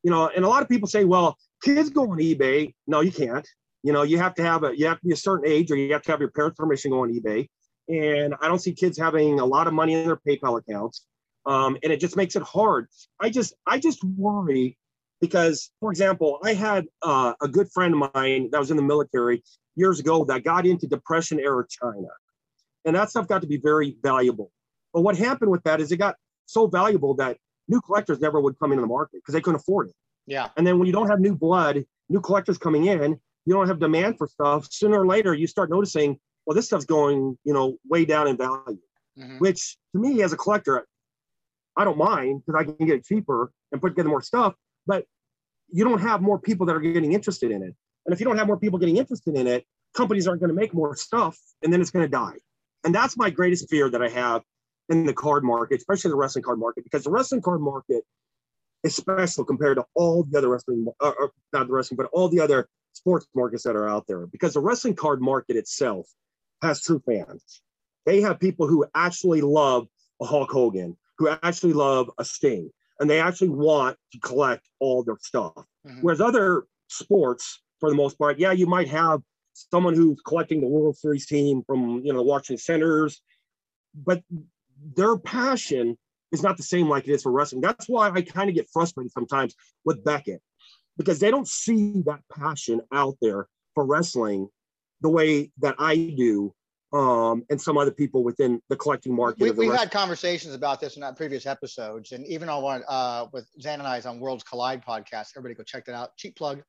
you know, and a lot of people say, well, kids go on eBay. No, you can't. You know, you have to have a you have to be a certain age or you have to have your parents' permission to go on eBay. And I don't see kids having a lot of money in their PayPal accounts. Um, and it just makes it hard. I just I just worry because, for example, I had uh, a good friend of mine that was in the military years ago that got into Depression era China, and that stuff got to be very valuable. But what happened with that is it got so valuable that new collectors never would come into the market because they couldn't afford it. Yeah. And then when you don't have new blood, new collectors coming in, you don't have demand for stuff. Sooner or later, you start noticing, well, this stuff's going, you know, way down in value. Mm-hmm. Which to me, as a collector, I don't mind because I can get it cheaper and put together more stuff. But you don't have more people that are getting interested in it. And if you don't have more people getting interested in it, companies aren't going to make more stuff, and then it's going to die. And that's my greatest fear that I have in the card market, especially the wrestling card market, because the wrestling card market is special compared to all the other wrestling, uh, uh, not the wrestling, but all the other sports markets that are out there. Because the wrestling card market itself has true fans. They have people who actually love a Hulk Hogan, who actually love a Sting, and they actually want to collect all their stuff. Mm-hmm. Whereas other sports, for the most part, yeah, you might have someone who's collecting the World Series team from you know the Washington Senators, but their passion is not the same like it is for wrestling. That's why I kind of get frustrated sometimes with Beckett because they don't see that passion out there for wrestling the way that I do um, and some other people within the collecting market. We, have had conversations about this in our previous episodes, and even on one uh, with Zan and I's on Worlds Collide podcast. Everybody go check that out. Cheap plug.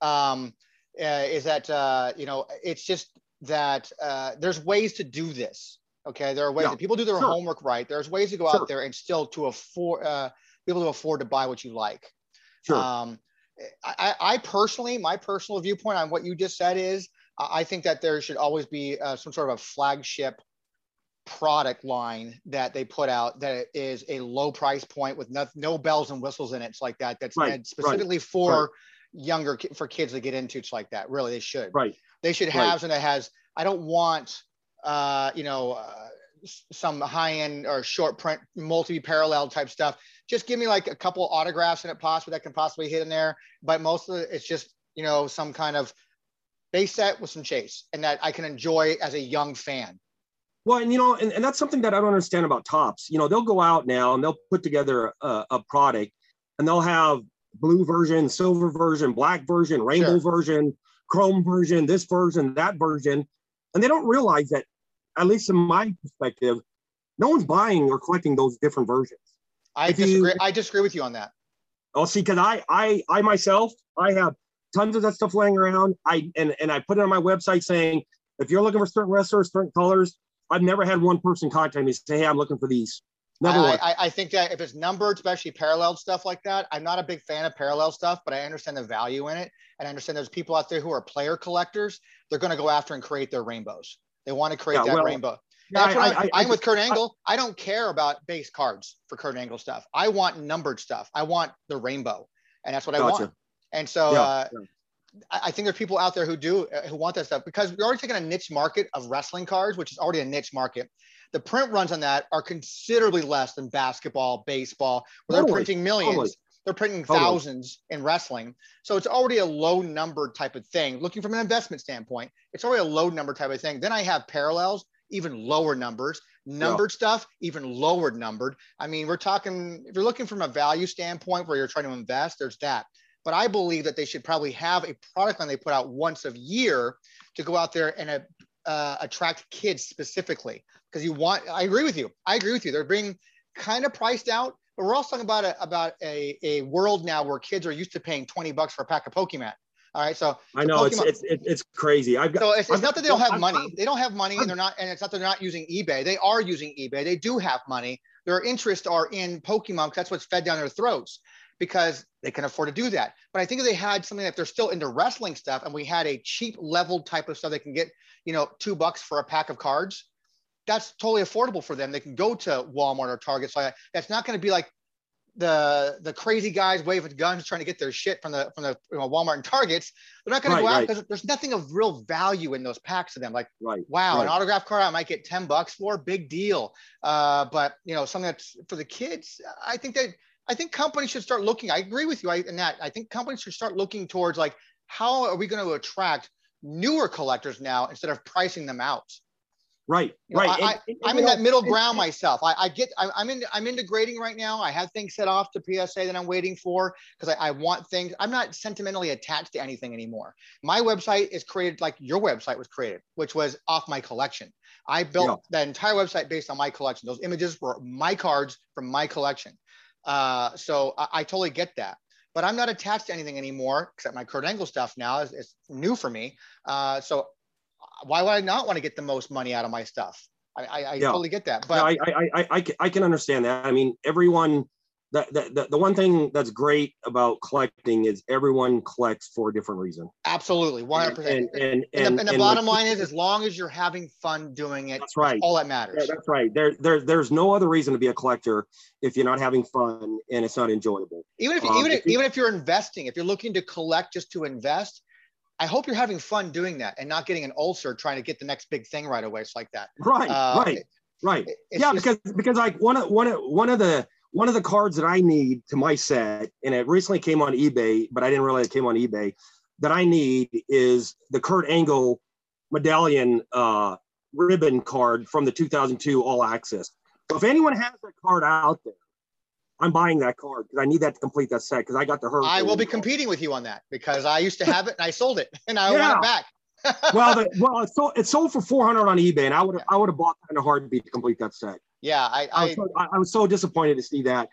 Um, uh, is that uh, you know it's just that uh, there's ways to do this. Okay, there are ways yeah. that people do their sure. homework right. There's ways to go sure. out there and still to afford uh, be able to afford to buy what you like. Sure. Um, I, I personally, my personal viewpoint on what you just said is I think that there should always be uh, some sort of a flagship product line that they put out that is a low price point with no, no bells and whistles in it. It's like that. That's right, specifically right, for right. younger for kids to get into. It's like that. Really, they should. Right. They should have something that has. I don't want, uh, you know, uh, some high end or short print multi parallel type stuff. Just give me like a couple autographs in it, possibly that can possibly hit in there. But most of it, it's just you know some kind of base set with some chase and that I can enjoy as a young fan. Well, and you know, and, and that's something that I don't understand about Topps. You know, they'll go out now and they'll put together a, a product and they'll have blue version, silver version, black version, rainbow sure. version, chrome version, this version, that version. And they don't realize that, at least in my perspective, no one's buying or collecting those different versions. I if disagree. You, I disagree with you on that. Oh, see, because I, I, I myself, I have tons of that stuff laying around. I and and I put it on my website saying if you're looking for certain wrestlers, certain colors, I've never had one person contact me say, "Hey, I'm looking for these." Never I, I, I, think that if it's numbered, especially parallel stuff like that, I'm not a big fan of parallel stuff, but I understand the value in it, and I understand there's people out there who are player collectors. They're going to go after and create their rainbows. They want to create yeah, that well, rainbow. Yeah, That's I, I, am with Kurt Angle. I, don't care about base cards for Kurt Angle stuff. I want numbered stuff. I want the rainbow, and that's what gotcha. I want. And so yeah, uh. I think there's people out there who do uh, who want that stuff because we're already taking a niche market of wrestling cards, which is already a niche market. The print runs on that are considerably less than basketball, baseball, where totally. they're printing millions. Totally. They're printing totally. thousands in wrestling. So it's already a low number type of thing. Looking from an investment standpoint, it's already a low number type of thing. Then I have parallels, even lower numbers, numbered yeah. stuff, even lower numbered. I mean, we're talking, if you're looking from a value standpoint where you're trying to invest, there's that. But I believe that they should probably have a product line they put out once a year to go out there and uh, uh attract kids specifically. Because you want, I agree with you. I agree with you. They're being kind of priced out, but we're also talking about a, about a, a world now where kids are used to paying 20 bucks for a pack of Pokemon. All right, so I know Pokemon, it's, it's it's crazy. I've got, so it's, it's not that they don't have money. They don't have money, and they're not, and it's not they're not using eBay. They are using eBay. They do have money. Their interests are in Pokemon because that's what's fed down their throats because they can afford to do that. But I think if they had something that they're still into wrestling stuff and we had a cheap level type of stuff they can get, you know, two bucks for a pack of cards, that's totally affordable for them. They can go to Walmart or Target. So that's not going to be like the the crazy guys waving guns trying to get their shit from the from the you know, Walmart and Targets. They're not going Right, to go out right. because there's nothing of real value in those packs of them. Like Right. wow, an autograph card I might get 10 bucks for, big deal. Uh, but you know, something that's for the kids, I think that I think companies should start looking. I agree with you I, in that. I think companies should start looking towards like how are we going to attract newer collectors now instead of pricing them out. Right. You know, Right. I- And- and, I'm in know, that middle ground myself. I, I get, I, I'm in, I'm into grading right now. I have things set off to PSA that I'm waiting for because I, I want things. I'm not sentimentally attached to anything anymore. My website is created like your website was created, which was off my collection. I built Yeah. that entire website based on my collection. Those images were my cards from my collection. Uh, so I, I totally get that. But I'm not attached to anything anymore except my Kurt Angle stuff now is, is new for me. Uh, so why would I not want to get the most money out of my stuff? I, I, I Yeah. totally get that. But Yeah, I, I, I, I, can- I can understand that. I mean, everyone, the, the, the, one thing that's great about collecting is everyone collects for a different reason. absolutely, 100%. And, and, and, And, the, and the bottom like- line is, as long as you're having fun doing it, That's right. all that Yeah, matters. that's right. There, there, there's no other reason to be a collector if you're not having fun and it's not enjoyable. even if um, even if, even if you're investing, if you're looking to collect just to invest, I hope you're having fun doing that and not getting an ulcer trying to get the next big thing right away. It's like that. Right, Uh, right, right. Yeah, just- because because like one of one of one of the one of the cards that I need to my set, and it recently came on eBay, but I didn't realize it came on eBay. That I need is the Kurt Angle medallion uh, ribbon card from the 2002 All Access. So if anyone has that card out there, I'm buying that card because I need that to complete that set because I got the hurt. I will be competing with you on that because I used to have it and I sold it and I want it back. well, the, well, it sold, it sold for 400 on eBay, and I would I would have bought that in a heartbeat to complete that set. yeah, I, I I, was, so, I, I was so disappointed to see that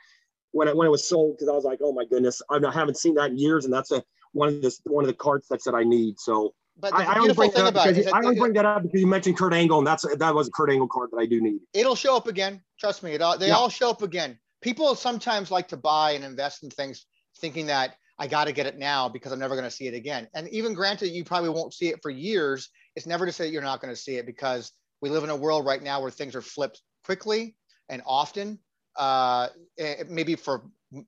when it when it was sold because I was like, oh my goodness, I haven't seen that in years, and that's a one of the one of the card sets that I need. So but I, only bring that up because I only bring that up because you mentioned Kurt Angle, and that's that was a Kurt Angle card that I do need. it'll show up again. Trust me, it all, they Yeah. all show up again. People sometimes like to buy and invest in things thinking that I got to get it now because I'm never going to see it again. And even granted, you probably won't see it for years. It's never to say that you're not going to see it because we live in a world right now where things are flipped quickly and often, uh, eh, maybe for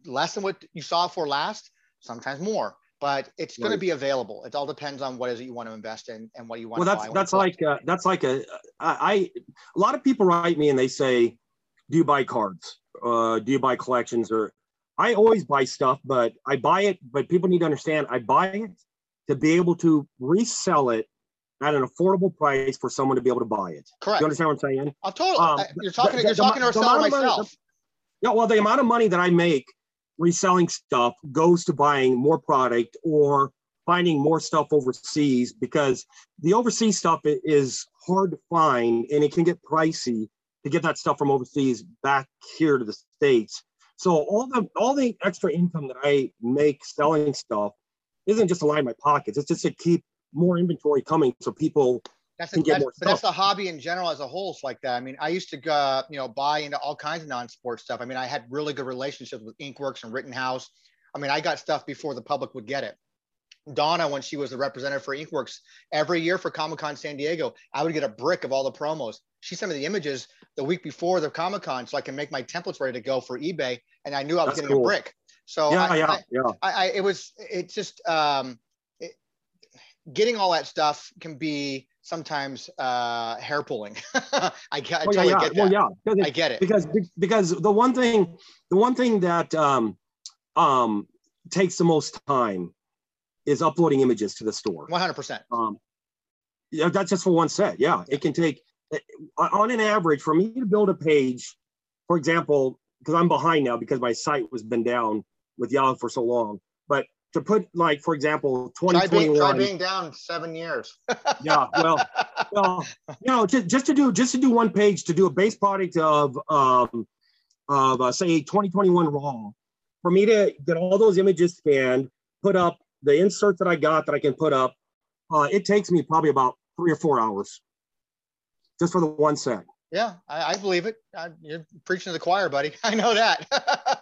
less than what you saw for last, sometimes more. But it's going to be available. It all depends on what is it you want to invest in and what you want Well, to that's buy. that's like uh, that's like a I, I a lot of people write me and they say, do you buy cards? Uh, do you buy collections? Or I always buy stuff, but I buy it. But people need to understand, I buy it to be able to resell it at an affordable price for someone to be able to buy it. Correct. You understand what I'm saying? I'll totally. Um, you're talking. the- you're the- talking to the ourselves. amount of money- Myself. Yeah, well, the amount of money that I make reselling stuff goes to buying more product or finding more stuff overseas because the overseas stuff is hard to find and it can get pricey to get that stuff from overseas back here to the states. So all the all the extra income that I make selling stuff isn't just to line my pockets. It's just to keep more inventory coming so people That's, can a, get that's, that's the hobby in general as a whole. It's like that. I mean, I used to, uh, you know, buy into all kinds of non-sports stuff. I mean, I had really good relationships with Inkworks and Rittenhouse. I mean, I got stuff before the public would get it. Donna, when she was the representative for Inkworks, every year for Comic Con San Diego, I would get a brick of all the promos. She sent me the images the week before the Comic Con so I can make my templates ready to go for eBay. And I knew I was That's getting cool. a brick. So yeah, I, yeah, I, yeah. I, I it was it's just um it, getting all that stuff can be sometimes uh hair pulling i get I Well, totally yeah, get that Well, yeah. it- i get it because because the one thing the one thing that um um takes the most time is uploading images to the store 100% um yeah that's just for one set yeah it can take on an average for me to build a page for example because i'm behind now because my site was been down with yahoo for so long but to put like for example try being, try 2021 being down seven years. Yeah well well, you know, just, just to do just to do one page to do a base product of um of uh, say 2021 raw, for me to get all those images scanned, put up the inserts that I got that I can put up, uh, it takes me probably about three or four hours just for the one set. yeah I, I believe it. I, you're preaching to the choir buddy. I know that.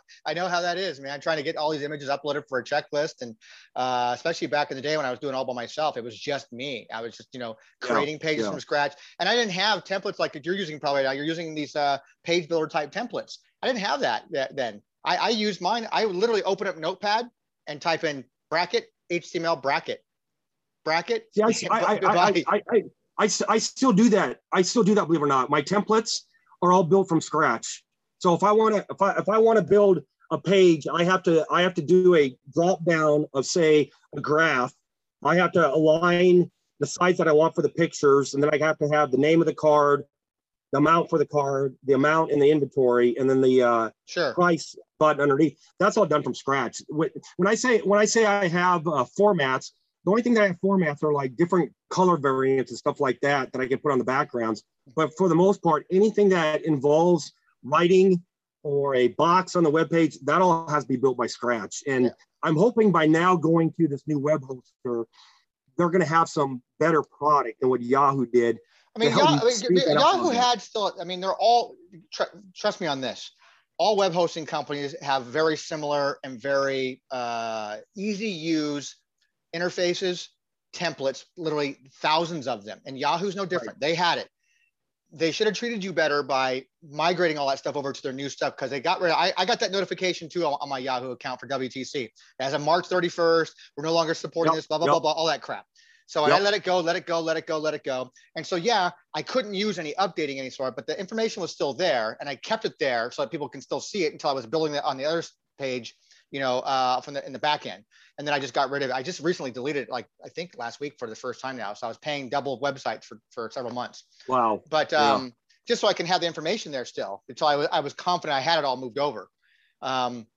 I know how that is man. Trying to get all these images uploaded for a checklist and uh, especially back in the day when i was doing all by myself it was just me. I was just you know Yeah, creating pages yeah. from scratch. And i didn't have templates like that you're using probably now. You're using these uh, page builder type templates. I didn't have that, that then. I, I use mine. I would literally open up Notepad and type in bracket HTML bracket. Bracket. Yeah, I, I, I, I, I, still do that. I still do that. Believe it or not, my templates are all built from scratch. So if I want to, if I if I want to build a page, I have to I have to do a drop down of say a graph. I have to align the size that I want for the pictures, and then I have to have the name of the card, the amount for the card, the amount in the inventory, and then the uh, sure. price button underneath. That's all done from scratch. When I say when I say I have uh, formats, the only thing that I have formats are like different color variants and stuff like that that I can put on the backgrounds. But for the most part, anything that involves writing or a box on the web page, that all has to be built by scratch. And yeah. I'm hoping by now going to this new web hoster, they're going to have some better product than what Yahoo did. I mean, Yahoo, I mean Yahoo had still, I mean, they're all, tr- trust me on this, all web hosting companies have very similar and very uh, easy use interfaces, templates, literally thousands of them. And Yahoo's no different. Right. They had it they should have treated you better by migrating all that stuff over to their new stuff because they got rid of I, I got that notification too on, on, my Yahoo account for WTC. As of March 31st, we're no longer supporting yep, this, blah, blah, yep. blah, blah, all that crap. So yep. I let it go, let it go, let it go, let it go. And so, yeah, I couldn't use any updating any sort, but the information was still there and I kept it there so that people can still see it until I was building it on the other page, you know, uh, from the, in the back end and then I just got rid of it. I just recently deleted it, like I think last week for the first time now. So I was paying double websites for for several months. Wow. But um, yeah. just so I can have the information there still until I was I was confident I had it all moved over. Um,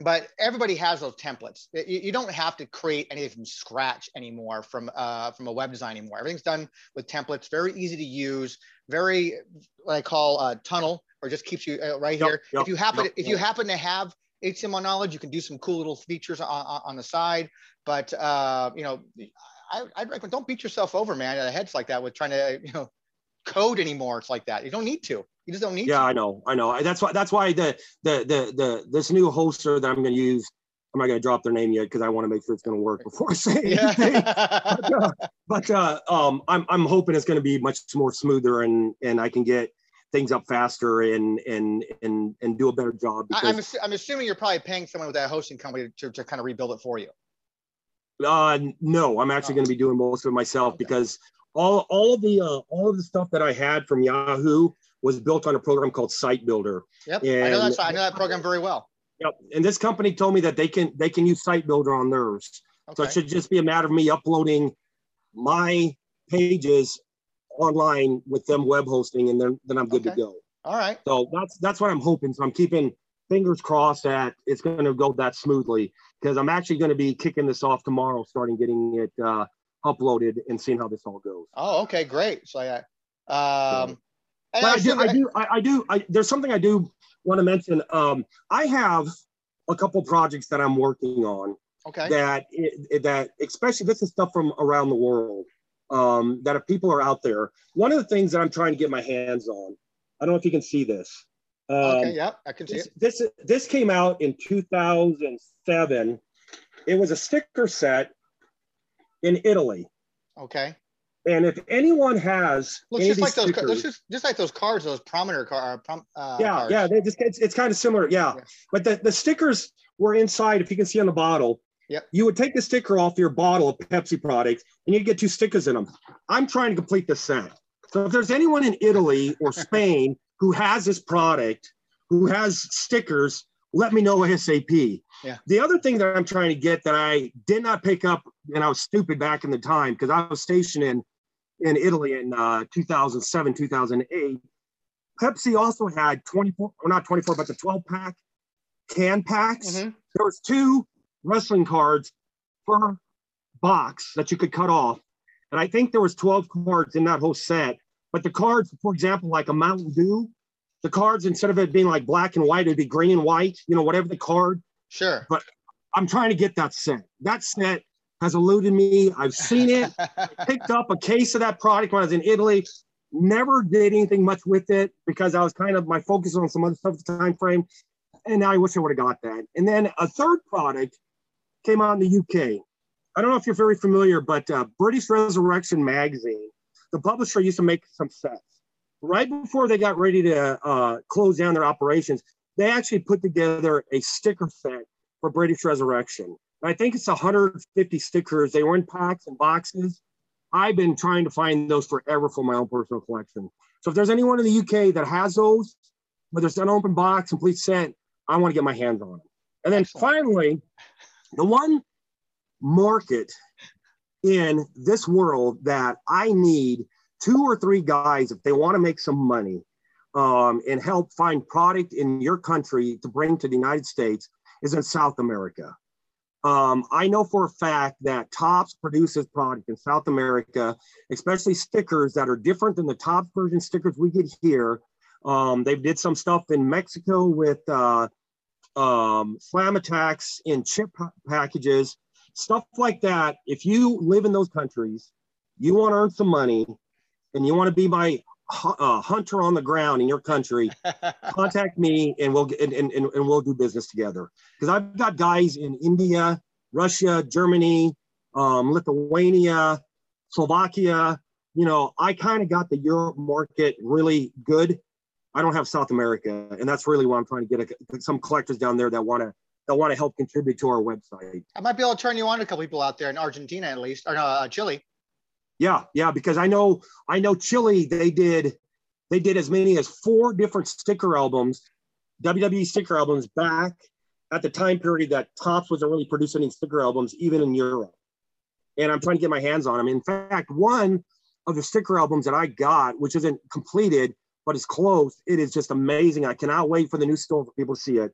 but everybody has those templates. You, you, don't have to create anything from scratch anymore from uh, from a web design anymore. Everything's done with templates. Very easy to use. Very what I call a tunnel, or just keeps you uh, right yep, here. Yep, if you happen yep, if you happen to have HTML knowledge. You can do some cool little features on, on the side, but uh, you know, I, I'd recommend don't beat yourself over, man, the heads like that with trying to you know code anymore. It's like that. You don't need to. You just don't need. Yeah, to. I know. I know. That's why. That's why the the the the this new hoster that I'm going to use. I'm not going to drop their name yet because I want to make sure it's going to work before I say anything. But, uh, but uh, um, I'm I'm hoping it's going to be much more smoother and and I can get things up faster and and and and do a better job. Because, I'm, assu- I'm assuming you're probably paying someone with that hosting company to, to kind of rebuild it for you. Uh, no, I'm actually oh. going to be doing most of it myself okay. because all all of the uh, all of the stuff that I had from Yahoo was built on a program called Site Builder. Yep, and, I know that. I know that program very well. Yep, and this company told me that they can they can use Site Builder on theirs. Okay. So it should just be a matter of me uploading my pages online with them web hosting, and then then I'm good okay. to go. All right. So that's that's what I'm hoping. So I'm keeping fingers crossed that it's going to go that smoothly because I'm actually going to be kicking this off tomorrow, starting getting it uh, uploaded and seeing how this all goes. Oh, okay, great. So yeah. Um, but I, do, I do, I, I do, I, there's something I do want to mention. Um, I have a couple projects that I'm working on. Okay. That that especially this is stuff from around the world um, that if people are out there, one of the things that I'm trying to get my hands on, I don't know if you can see this. Um, okay, yeah, I can see this, it. This this came out in 2007. It was a sticker set in Italy. Okay. And if anyone has looks just like stickers, those, just, just like those cards, those prominent car, uh, uh, yeah, cards. yeah, they just it's, it's kind of similar, yeah. yeah. But the, the stickers were inside. If you can see on the bottle, Yep. You would take the sticker off your bottle of Pepsi products and you'd get two stickers in them. I'm trying to complete the set. So if there's anyone in Italy or Spain who has this product, who has stickers, let me know ASAP. Yeah. The other thing that I'm trying to get that I did not pick up, and I was stupid back in the time because I was stationed in in Italy in uh, 2007, 2008. Pepsi also had 24, or not 24, but the 12 pack can packs. Mm-hmm. There was two wrestling cards per box that you could cut off. And I think there was 12 cards in that whole set. But the cards, for example, like a Mountain Dew, the cards instead of it being like black and white, it'd be green and white, you know, whatever the card. Sure. But I'm trying to get that set. That set has eluded me. I've seen it. picked up a case of that product when I was in Italy. Never did anything much with it because I was kind of my focus on some other stuff at the time frame. And now I wish I would have got that. And then a third product came out in the UK. I don't know if you're very familiar, but uh, British Resurrection magazine, the publisher used to make some sets. Right before they got ready to uh, close down their operations, they actually put together a sticker set for British Resurrection. I think it's 150 stickers. They were in packs and boxes. I've been trying to find those forever for my own personal collection. So if there's anyone in the UK that has those, whether it's an open box, complete set, I want to get my hands on them. And then Excellent. finally, the one market in this world that I need two or three guys if they want to make some money um, and help find product in your country to bring to the United States is in South America. Um, I know for a fact that Topps produces product in South America, especially stickers that are different than the Topps version stickers we get here. Um, they did some stuff in Mexico with uh, um, Slam Attax in chip packages, stuff like that. If you live in those countries, you want to earn some money, and you want to be my uh, hunter on the ground in your country, contact me and we'll and, and, and we'll do business together. Because I've got guys in India, Russia, Germany, um, Lithuania, Slovakia. You know, I kind of got the Europe market really good. I don't have South America, and that's really why I'm trying to get a, some collectors down there that want to that want to help contribute to our website. I might be able to turn you on to a couple people out there in Argentina, at least, or no, uh, Chile. Yeah, yeah, because I know I know Chile. They did they did as many as four different sticker albums, WWE sticker albums back at the time period that Topps wasn't really producing any sticker albums, even in Europe. And I'm trying to get my hands on them. In fact, one of the sticker albums that I got, which isn't completed but it's closed. it is just amazing. I cannot wait for the new store for people to see it.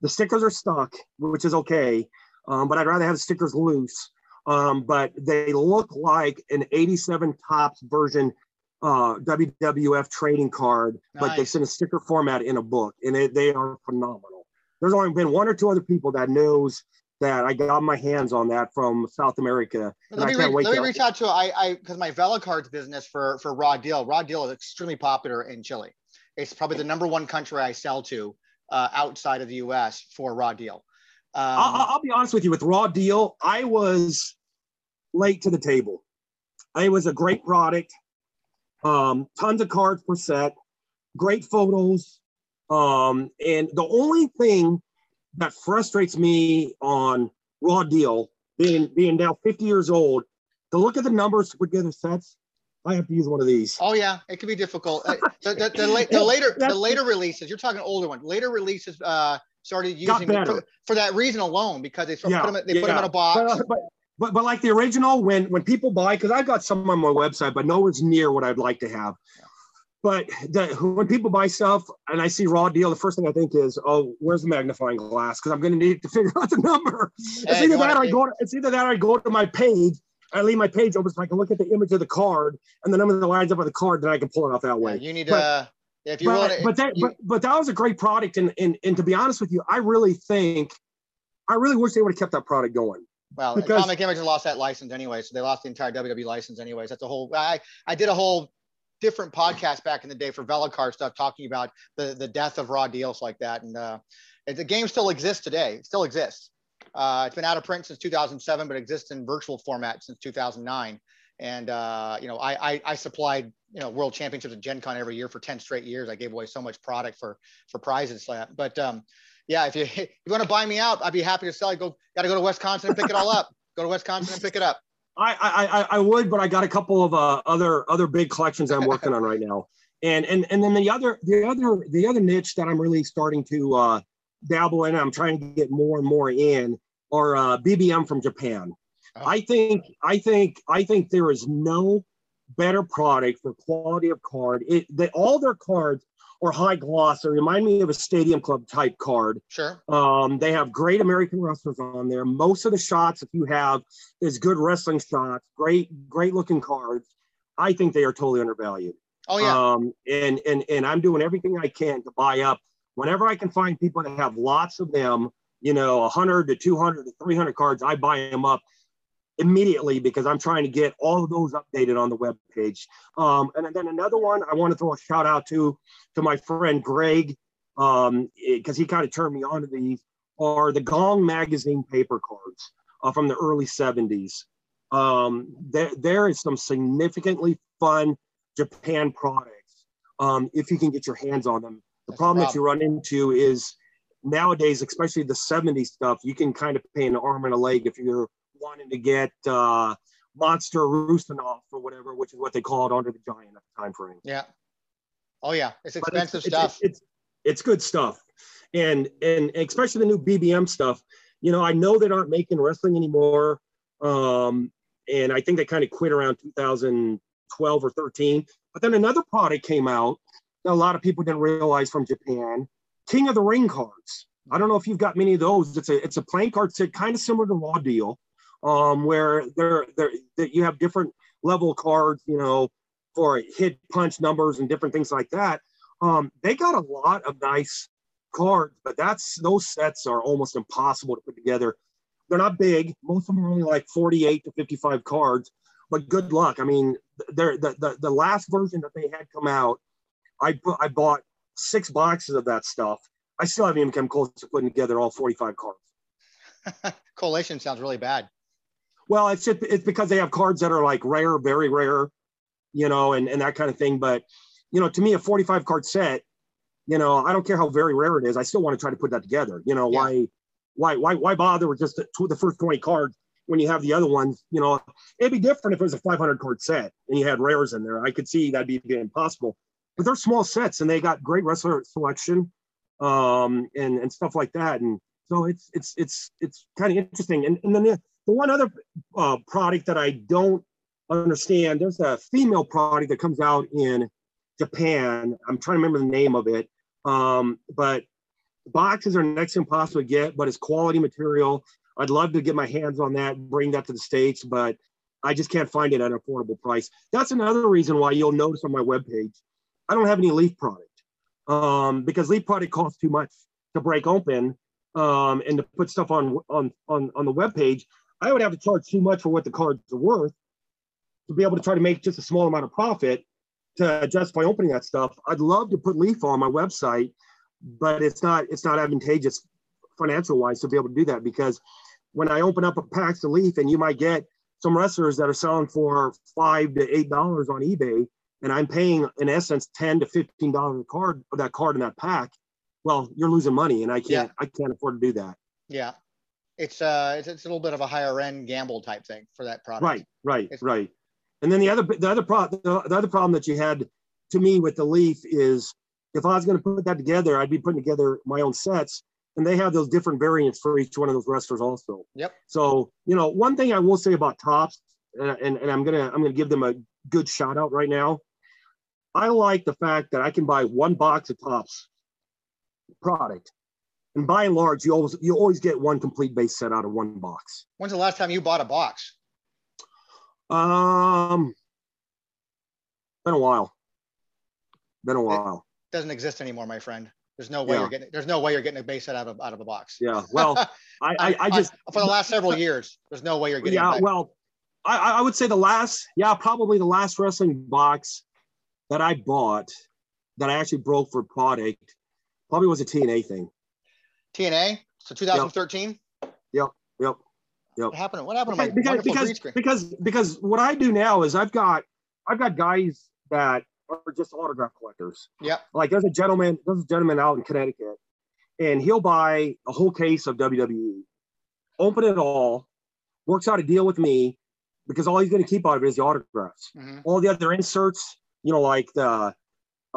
The stickers are stuck, which is okay, um, but I'd rather have the stickers loose um, but they look like an 87 Topps version uh, WWF trading card, nice. but they send a sticker format in a book, and it, they are phenomenal. There's only been one or two other people that knows that I got my hands on that from South America. Let me, re- let me reach out to I I because my Vela cards business for for Raw Deal. Raw Deal is extremely popular in Chile. It's probably the number one country I sell to uh, outside of the U.S. for Raw Deal. Um, I'll, I'll, be honest with you. With Raw Deal, I was late to the table. It was a great product. Um, tons of cards per set, great photos. Um, and the only thing that frustrates me on Raw Deal, being being now 50 years old, to look at the numbers to put together sets, I have to use one of these. Oh yeah, it can be difficult. Uh, the, the, the, the, later the later releases, you're talking older ones. Later releases uh, started using for, for, that reason alone because they sort of yeah, put them they yeah. put them in a box. But, uh, but, but but like the original, when when people buy, because I've got some on my website, but no one's near what I'd like to have. But the, when people buy stuff and I see raw deal, the first thing I think is, oh, where's the magnifying glass? Because I'm going to need to figure out the number. Hey, it's either that or I go. To, it's either that or I go to my page. I leave my page open so I can look at the image of the card and the number that lines up on the card. Then I can pull it off that way. Yeah, you need but, uh, if you but, want. But that, you, but but that was a great product, and and and to be honest with you, I really think, I really wish they would have kept that product going. Well, because, Comic Image lost that license anyway, so they lost the entire WWE license anyways. That's a whole. I I did a whole different podcast back in the day for Velicard stuff, talking about the the death of raw deals like that, and uh, the game still exists today. It still exists. Uh, it's been out of print since 2007, but exists in virtual format since 2009. And uh, you know, I, I, I supplied you know world championships at Gen Con every year for 10 straight years. I gave away so much product for for prizes. But um, yeah, if you if you want to buy me out, I'd be happy to sell. You go, got to go to Wisconsin and pick it all up. Go to Wisconsin and pick it up. I I I would, but I got a couple of uh, other other big collections I'm working on right now. And and and then the other the other the other niche that I'm really starting to uh, dabble in, I'm trying to get more and more in, are uh, BBM from Japan. Oh. I think I think I think there is no better product for quality of card. It they, all their cards or high gloss. They remind me of a Stadium Club type card. Sure. Um, they have great American wrestlers on there. Most of the shots, if you have, is good wrestling shots. Great, great looking cards. I think they are totally undervalued. Oh yeah. Um, and and and I'm doing everything I can to buy up whenever I can find people that have lots of them. You know, 100 to 200 to 300 cards. I buy them up immediately because I'm trying to get all of those updated on the web page. Um, and then another one I want to throw a shout out to to my friend Greg because um, he kind of turned me on to these are the Gong magazine paper cards uh, from the early 70s. Um, there, there is some significantly fun Japan products um, if you can get your hands on them The problem, that you run into is nowadays, especially the 70s stuff, you can kind of pay an arm and a leg if you're wanting to get uh, Monster Roussimoff or whatever, which is what they called Andre the Giant at the time frame. Yeah. Oh yeah, it's expensive it's, stuff. It's, it's, it's good stuff, and and especially the new BBM stuff. You know, I know they aren't making wrestling anymore, um, and I think they kind of quit around 2012 or 13. But then another product came out that a lot of people didn't realize from Japan, King of the Ring cards. I don't know if you've got many of those. It's a it's a playing card set, kind of similar to Raw Deal, um, where they're, they're, that you have different level cards, you know, for hit punch numbers and different things like that. Um, they got a lot of nice cards, but that's those sets are almost impossible to put together. They're not big. Most of them are only like 48 to 55 cards, but good luck. I mean, the, the, the last version that they had come out, I, I bought six boxes of that stuff. I still haven't even come close to putting together all 45 cards. Collation sounds really bad. Well, it's just, it's because they have cards that are like rare, very rare, you know, and, and that kind of thing. But, you know, to me, a 45 card set, you know, I don't care how very rare it is. I still want to try to put that together. You know, yeah. why, why, why, why bother with just the, the first 20 cards when you have the other ones? You know, it'd be different if it was a 500 card set and you had rares in there. I could see that'd be impossible. But they're small sets and they got great wrestler selection um, and and stuff like that. And so it's it's it's it's kind of interesting. And, and then the, one other uh, product that I don't understand, there's a female product that comes out in Japan. I'm trying to remember the name of it. Um, but boxes are next to impossible to get, but it's quality material. I'd love to get my hands on that, bring that to the States, but I just can't find it at an affordable price. That's another reason why you'll notice on my webpage, I don't have any leaf product um, because leaf product costs too much to break open um, and to put stuff on, on, on, on the webpage. I would have to charge too much for what the cards are worth to be able to try to make just a small amount of profit to justify opening that stuff. I'd love to put Leaf on my website, but it's not it's not advantageous financial wise to be able to do that because when I open up a packs of Leaf and you might get some wrestlers that are selling for five to eight dollars on eBay, and I'm paying in essence ten to fifteen dollars a card for that card in that pack. Well, you're losing money, and I can't yeah. I can't afford to do that. Yeah, it's uh it's, it's a little bit of a higher end gamble type thing for that product. Right, right, it's, right. And then the other the other problem the, the other problem that you had to me with the Leaf is if I was going to put that together, I'd be putting together my own sets, and they have those different variants for each one of those wrestlers also. Yep. So you know, one thing I will say about Topps, and, and, and I'm gonna I'm gonna give them a good shout out right now. I like the fact that I can buy one box of Topps product and by and large, you always you always get one complete base set out of one box. When's the last time you bought a box? Um, been a while. Been a while. It doesn't exist anymore, my friend. There's no way yeah. you're getting. There's no way you're getting a base set out of out of a box. Yeah. Well, I, I, I just for the last several years, there's no way you're getting. Yeah. Well, I I would say the last yeah probably the last wrestling box that I bought that I actually broke for product probably was a TNA thing. TNA. So 2013. Yep. Yep. Yep. What happened? What happened to my because because, because because what I do now is I've got I've got guys that are just autograph collectors. Yeah. Like there's a gentleman, there's a gentleman out in Connecticut, and he'll buy a whole case of WWE, open it all, works out a deal with me, because all he's going to keep out of it is the autographs. Mm-hmm. All the other inserts, you know, like the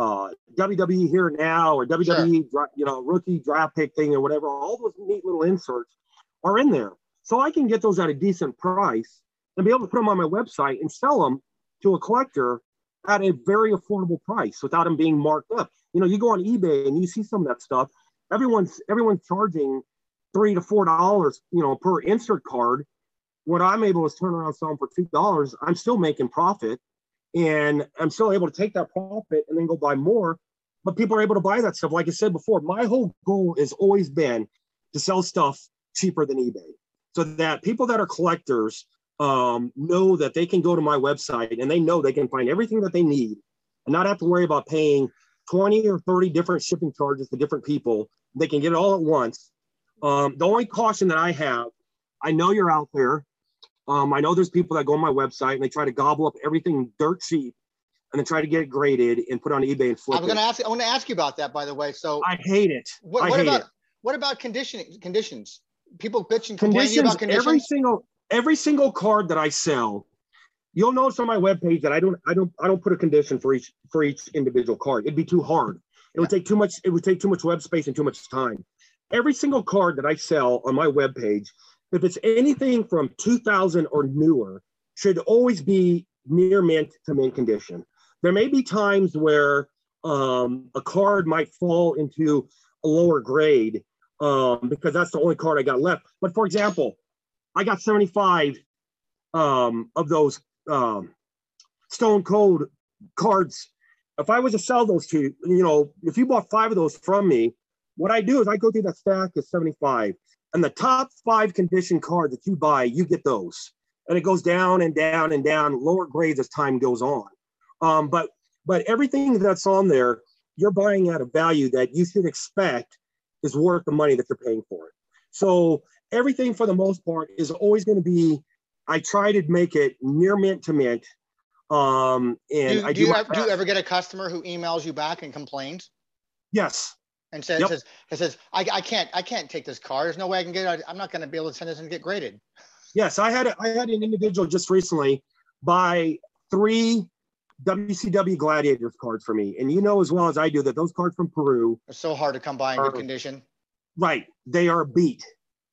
uh, WWE here now or WWE, sure. you know, rookie draft pick thing or whatever. All those neat little inserts are in there. So I can get those at a decent price and be able to put them on my website and sell them to a collector at a very affordable price without them being marked up. You know, you go on eBay and you see some of that stuff. Everyone's everyone's charging three to four dollars, you know, per insert card. What I'm able to turn around selling for two dollars, I'm still making profit and I'm still able to take that profit and then go buy more. But people are able to buy that stuff. Like I said before, my whole goal has always been to sell stuff cheaper than eBay, so that people that are collectors um, know that they can go to my website and they know they can find everything that they need and not have to worry about paying 20 or 30 different shipping charges to different people. They can get it all at once. Um, the only caution that I have, I know you're out there um, I know there's people that go on my website and they try to gobble up everything dirt cheap and then try to get it graded and put on eBay and flip I'm going to it. ask. I want to ask you about that, by the way. So, I hate it. what, what hate about it. what about conditioning conditions? People bitch and complain Conditions, about conditions. every single every single card that I sell, you'll notice on my webpage that I don't I don't I don't put a condition for each for each individual card. It'd be too hard. It would take too much, it would take too much web space and too much time. Every single card that I sell on my webpage, if it's anything from 2000 or newer, should always be near mint to mint condition. There may be times where um, a card might fall into a lower grade um, because that's the only card I got left. But for example, I got 75 um, of those um, Stone Cold cards. If I was to sell those to you, you know, if you bought five of those from me, what I do is I go through that stack of 75 and the top five condition cards that you buy, you get those. And it goes down and down and down, lower grades as time goes on. Um, but but everything that's on there, you're buying at a value that you should expect is worth the money that you're paying for it. So everything for the most part is always going to be. I try to make it near mint to mint. Um, and do, I do do, you ever, do you ever get a customer who emails you back and complains yes, and says, Yep. says, says I, I can't I can't take this car. There's no way I can get it. I'm not going to be able to send this and get graded. yes. I had a, I had an individual just recently buy three WCW Gladiators cards for me, and you know as well as I do that those cards from Peru, are so hard to come by in good condition. right? They are beat.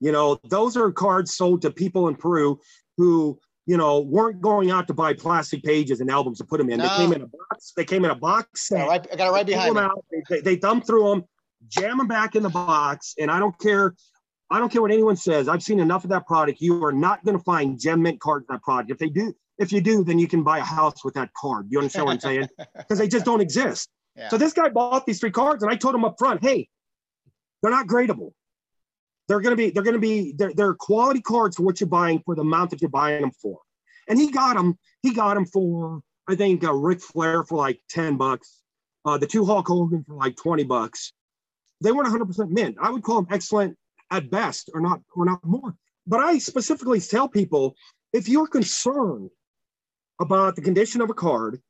You know, those are cards sold to people in Peru who you know weren't going out to buy plastic pages and albums to put them in. They came in a box. They came in a box I set. got, it right, I got it right behind them me. out. They, they, they through them, jam them back in the box, and I don't care. I don't care what anyone says. I've seen enough of that product. You are not going to find gem mint cards in that product. If they do, if you do, then you can buy a house with that card. You understand what I'm saying? Because they just don't exist. Yeah. So this guy bought these three cards, and I told him up front, hey, they're not gradable. They're gonna be, they're gonna be, they're, they're quality cards for what you're buying for the amount that you're buying them for. And he got them, he got them for, I think, uh, Ric Flair for like 10 bucks, uh, the two Hulk Hogan for like 20 bucks. They weren't 100% mint. I would call them excellent at best, or not, or not more. But I specifically tell people, if you're concerned about the condition of a card,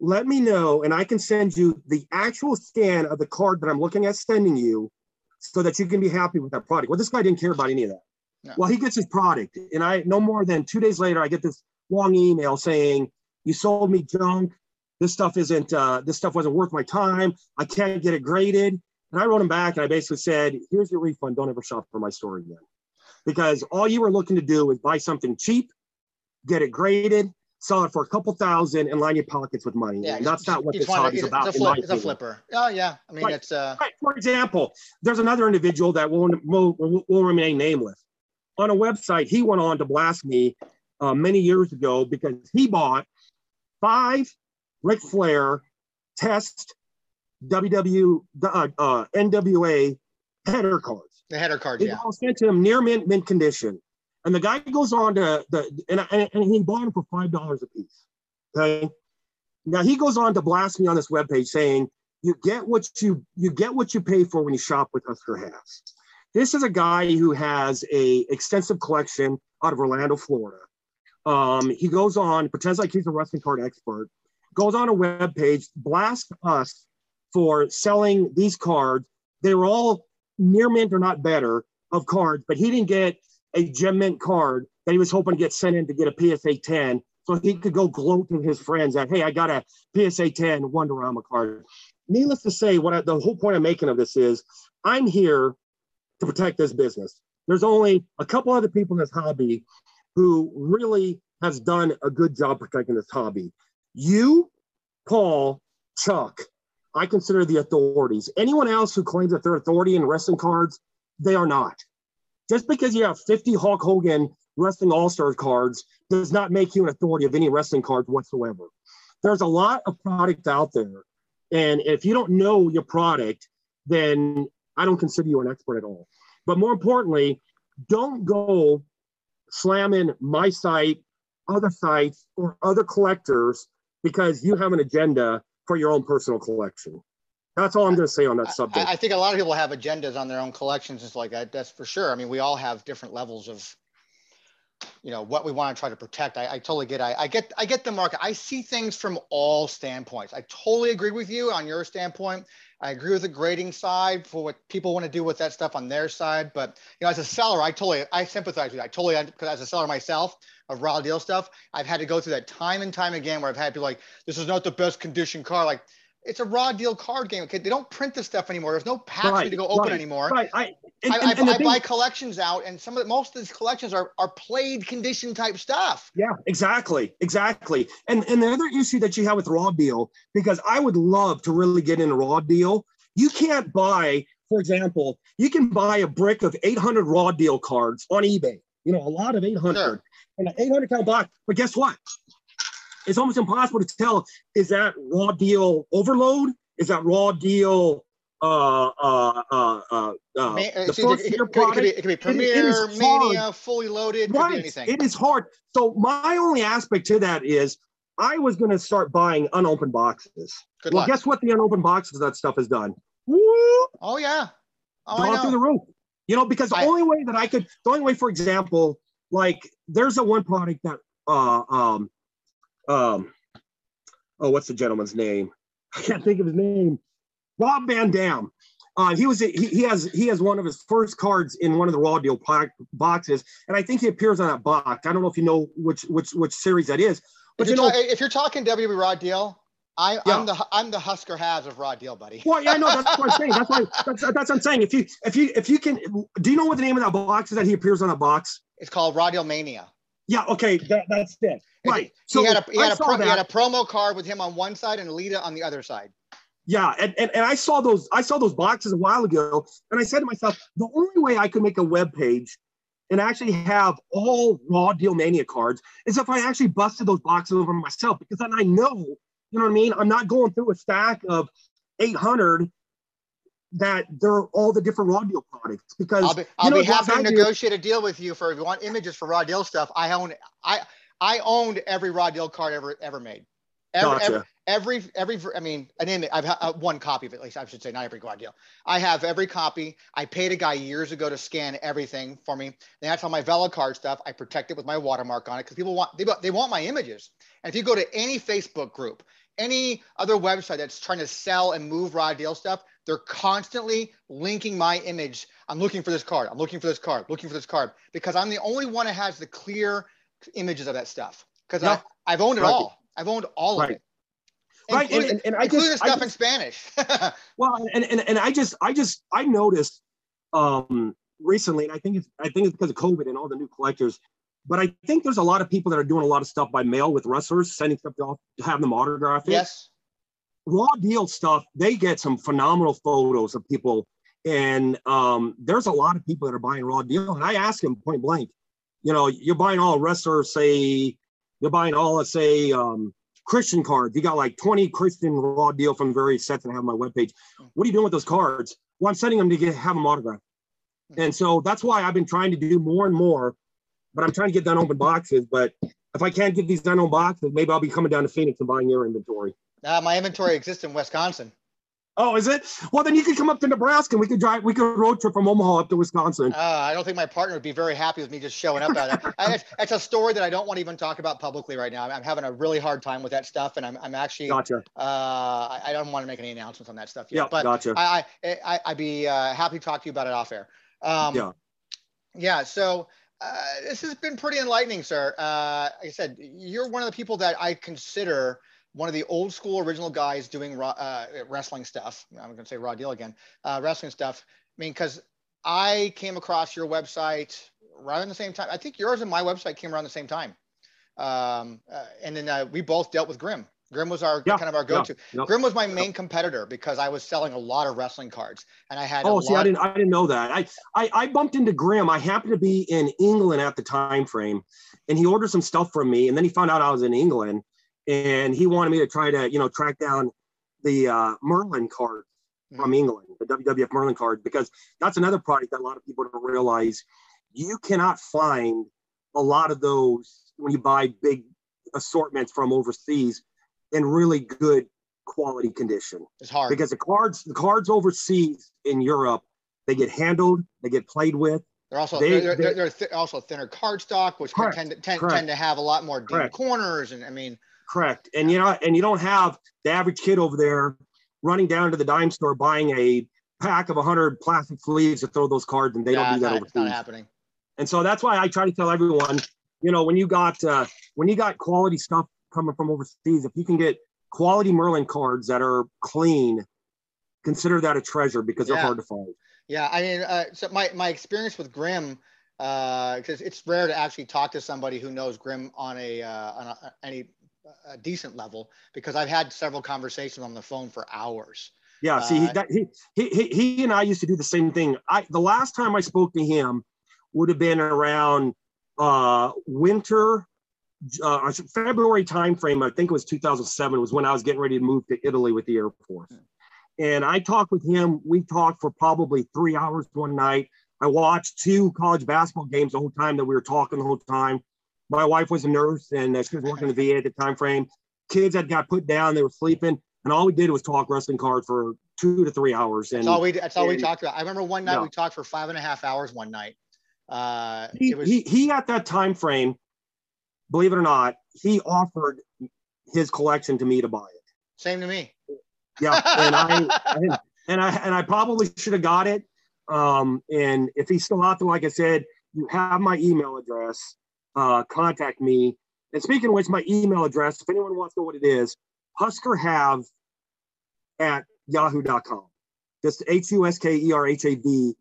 let me know and I can send you the actual scan of the card that I'm looking at sending you so that you can be happy with that product. Well, this guy didn't care about any of that. No. Well, he gets his product, and I no more than two days later, I get this long email saying, You sold me junk. This stuff isn't uh, this stuff wasn't worth my time. I can't get it graded. And I wrote him back and I basically said, Here's your refund. Don't ever shop for my store again. Because all you were looking to do was buy something cheap, get it graded, sell it for a couple thousand, and line your pockets with money. Yeah, and that's not what this hobby's it's, about. It's a, flip, it's a flipper. Oh yeah, I mean Right. it's uh Right. For example, there's another individual that will, will, will, will remain nameless. On a website, he went on to blast me uh, many years ago because he bought five Ric Flair test WW uh, uh, NWA header cards. the header cards. Yeah, all sent to him near mint mint condition, and the guy goes on to the and, and, and he bought them for five dollars a piece. Okay, now he goes on to blast me on this webpage saying you get what you you get what you pay for when you shop with Huskerhav's. This is a guy who has a extensive collection out of Orlando, Florida. Um, he goes on, pretends like he's a wrestling card expert, goes on a webpage, blasts us for selling these cards. They were all near mint or not better of cards, but he didn't get a gem mint card that he was hoping to get sent in to get a PSA 10 so he could go gloat to his friends that, hey, I got a PSA 10 Wonderama card. Needless to say, what I, the whole point I'm making of this is I'm here to protect this business. There's only a couple other people in this hobby who really has done a good job protecting this hobby. You, Paul, Chuck, I consider the authorities. Anyone else who claims that they're authority in wrestling cards, they are not. Just because you have 50 Hulk Hogan wrestling all-star cards does not make you an authority of any wrestling cards whatsoever. There's a lot of product out there. And if you don't know your product, then I don't consider you an expert at all. But more importantly, don't go slamming my site, other sites, or other collectors because you have an agenda for your own personal collection. That's all I'm going to say on that subject. I, I think a lot of people have agendas on their own collections stuff like that. That's for sure. I mean, we all have different levels of you know what we want to try to protect. I, I totally get. I, I get. I get the market. I see things from all standpoints. I totally agree with you on your standpoint. I agree with the grading side for what people want to do with that stuff on their side. But you know, as a seller, I totally I sympathize with you. I totally because as a seller myself of raw deal stuff, I've had to go through that time and time again where I've had be like, this is not the best condition car. Like it's a raw deal card game. Okay, they don't print this stuff anymore. There's no packs right, to go open right, anymore. Right. I, and, I, and, I, I buy collections out, and some of the, most of these collections are are played condition type stuff. Yeah, exactly, exactly. And and the other issue that you have with raw deal, because I would love to really get into raw deal. You can't buy, for example, you can buy a brick of 800 raw deal cards on eBay. You know, a lot of 800 sure. and an 800 count box. But guess what? It's almost impossible to tell is that raw deal overload? Is that raw deal uh, uh, uh, uh, uh, the first it, it, product? It could, be, it could be Premier, it, Mania, fully loaded, right. anything. It is hard. So my only aspect to that is I was going to start buying unopened boxes. Good well, luck. guess what? The unopened boxes that stuff has done. Woo! Oh yeah, oh, gone through the roof. You know, because the I, only way that I could, the only way, for example, like there's a one product that uh, um, um, oh, what's the gentleman's name? I can't think of his name. Rob Van Dam. Uh, he was he, he has he has one of his first cards in one of the raw deal boxes, and I think he appears on that box. I don't know if you know which which which series that is, but if you know ta- if you're talking WWE Raw Deal, I, yeah. I'm the I'm the Huskerhav's of Raw Deal, buddy. Well, yeah, I know that's what I'm saying. That's why that's, that's what I'm saying. If you if you if you can, do you know what the name of that box is that he appears on that box? It's called Raw Deal Mania. Yeah, okay, that, that's it. Right. So he had a he had a, pro, he had a promo card with him on one side and Alita on the other side. Yeah, and, and, and I saw those I saw those boxes a while ago, and I said to myself, the only way I could make a web page and actually have all raw deal mania cards is if I actually busted those boxes over myself, because then I know, you know what I mean? I'm not going through a stack of 800 that they're all the different raw deal products because I'll be, I'll know, be happy to negotiate a deal with you for if you want images for raw deal stuff. I own I I owned every raw deal card ever ever made. Every, gotcha. every, every, every, I mean, I name it. I've had uh, one copy of it, at least I should say, not every raw deal. I have every copy. I paid a guy years ago to scan everything for me. And that's all my Velocard stuff. I protect it with my watermark on it because people want they, they want my images. And if you go to any Facebook group, any other website that's trying to sell and move raw deal stuff, they're constantly linking my image. I'm looking for this card. I'm looking for this card. Looking for this card because I'm the only one that has the clear images of that stuff because yeah. I've owned it right. all. I've owned all right. of it. Right, and, and, and I just stuff I just, in Spanish. well, and, and and I just I just I noticed um recently, and I think it's I think it's because of COVID and all the new collectors. But I think there's a lot of people that are doing a lot of stuff by mail with wrestlers, sending stuff off to have them autograph it. Yes raw deal stuff, they get some phenomenal photos of people. And um, there's a lot of people that are buying raw deal. And I ask them point blank, you know, you're buying all wrestlers, say, you're buying all, let's say, um, Christian cards. You got like 20 Christian raw deal from various sets and I have on my webpage. What are you doing with those cards? Well, I'm sending them to get have them autographed. And so that's why I've been trying to do more and more, but I'm trying to get done open boxes. But if I can't get these done on boxes, maybe I'll be coming down to Phoenix and buying your inventory. Uh, my inventory exists in Wisconsin. Oh, is it? Well, then you could come up to Nebraska. and We could drive. We could road trip from Omaha up to Wisconsin. Uh, I don't think my partner would be very happy with me just showing up at it. it's, it's, a story that I don't want to even talk about publicly right now. I'm, I'm having a really hard time with that stuff, and I'm, I'm actually. Gotcha. Uh, I, I don't want to make any announcements on that stuff yet. Yeah, but gotcha. I, I, I would be uh, happy to talk to you about it off air. Um, yeah. Yeah. So. Uh, this has been pretty enlightening, sir. Uh, like I said, you're one of the people that I consider one of the old school original guys doing uh, wrestling stuff. I'm going to say raw deal again, uh, wrestling stuff. I mean, because I came across your website right around the same time. I think yours and my website came around the same time. Um, uh, and then we both dealt with Grim. Grim was our yeah, kind of our go-to. Yeah, yeah, Grim was my main competitor because I was selling a lot of wrestling cards, and I had. Oh, see, I didn't, I didn't know that. I, I, I bumped into Grim. I happened to be in England at the time frame, and he ordered some stuff from me, and then he found out I was in England, and he wanted me to try to you know track down the uh, Merlin card from mm-hmm. England, the WWF Merlin card, because that's another product that a lot of people don't realize. You cannot find a lot of those when you buy big assortments from overseas in really good quality condition. It's hard because the cards, the cards overseas in Europe, they get handled, they get played with, They're also they, they're, they're, they're th- also thinner card stock, which correct, tend, tend, tend to have a lot more deep corners. And I mean, correct. And you know, and you don't have the average kid over there running down to the dime store buying a pack of 100 plastic sleeves to throw those cards, and they yeah, don't do that not, overseas. Not happening. And so that's why I try to tell everyone, you know, when you got uh, when you got quality stuff coming from overseas, if you can get quality Merlin cards that are clean, consider that a treasure because they're hard to find. Yeah, I mean, uh, so my my experience with Grim, because uh, it's rare to actually talk to somebody who knows Grim on a uh, on a, any a decent level because I've had several conversations on the phone for hours. Yeah, see, he, uh, that, he, he, he and I used to do the same thing. I the last time I spoke to him would have been around uh, winter, uh, February timeframe. I think it was 2007 was when I was getting ready to move to Italy with the Air Force. And I talked with him. We talked for probably three hours one night. I watched two college basketball games the whole time that we were talking the whole time. My wife was a nurse and uh, she was working in the VA at the time frame. Kids had got put down, they were sleeping, and all we did was talk wrestling cards for two to three hours. And that's all we that's all and, we talked about. I remember one night we talked for five and a half hours one night. Uh, he, was, he, he at that time frame, believe it or not, he offered his collection to me to buy it. Same to me. Yeah, and I and, and I and I probably should have got it. Um, and if he's still out there, like I said, you have my email address uh, contact me. And speaking of which, my email address, if anyone wants to know what it is, Husker have at yahoo.com. Just H U S K E R H A V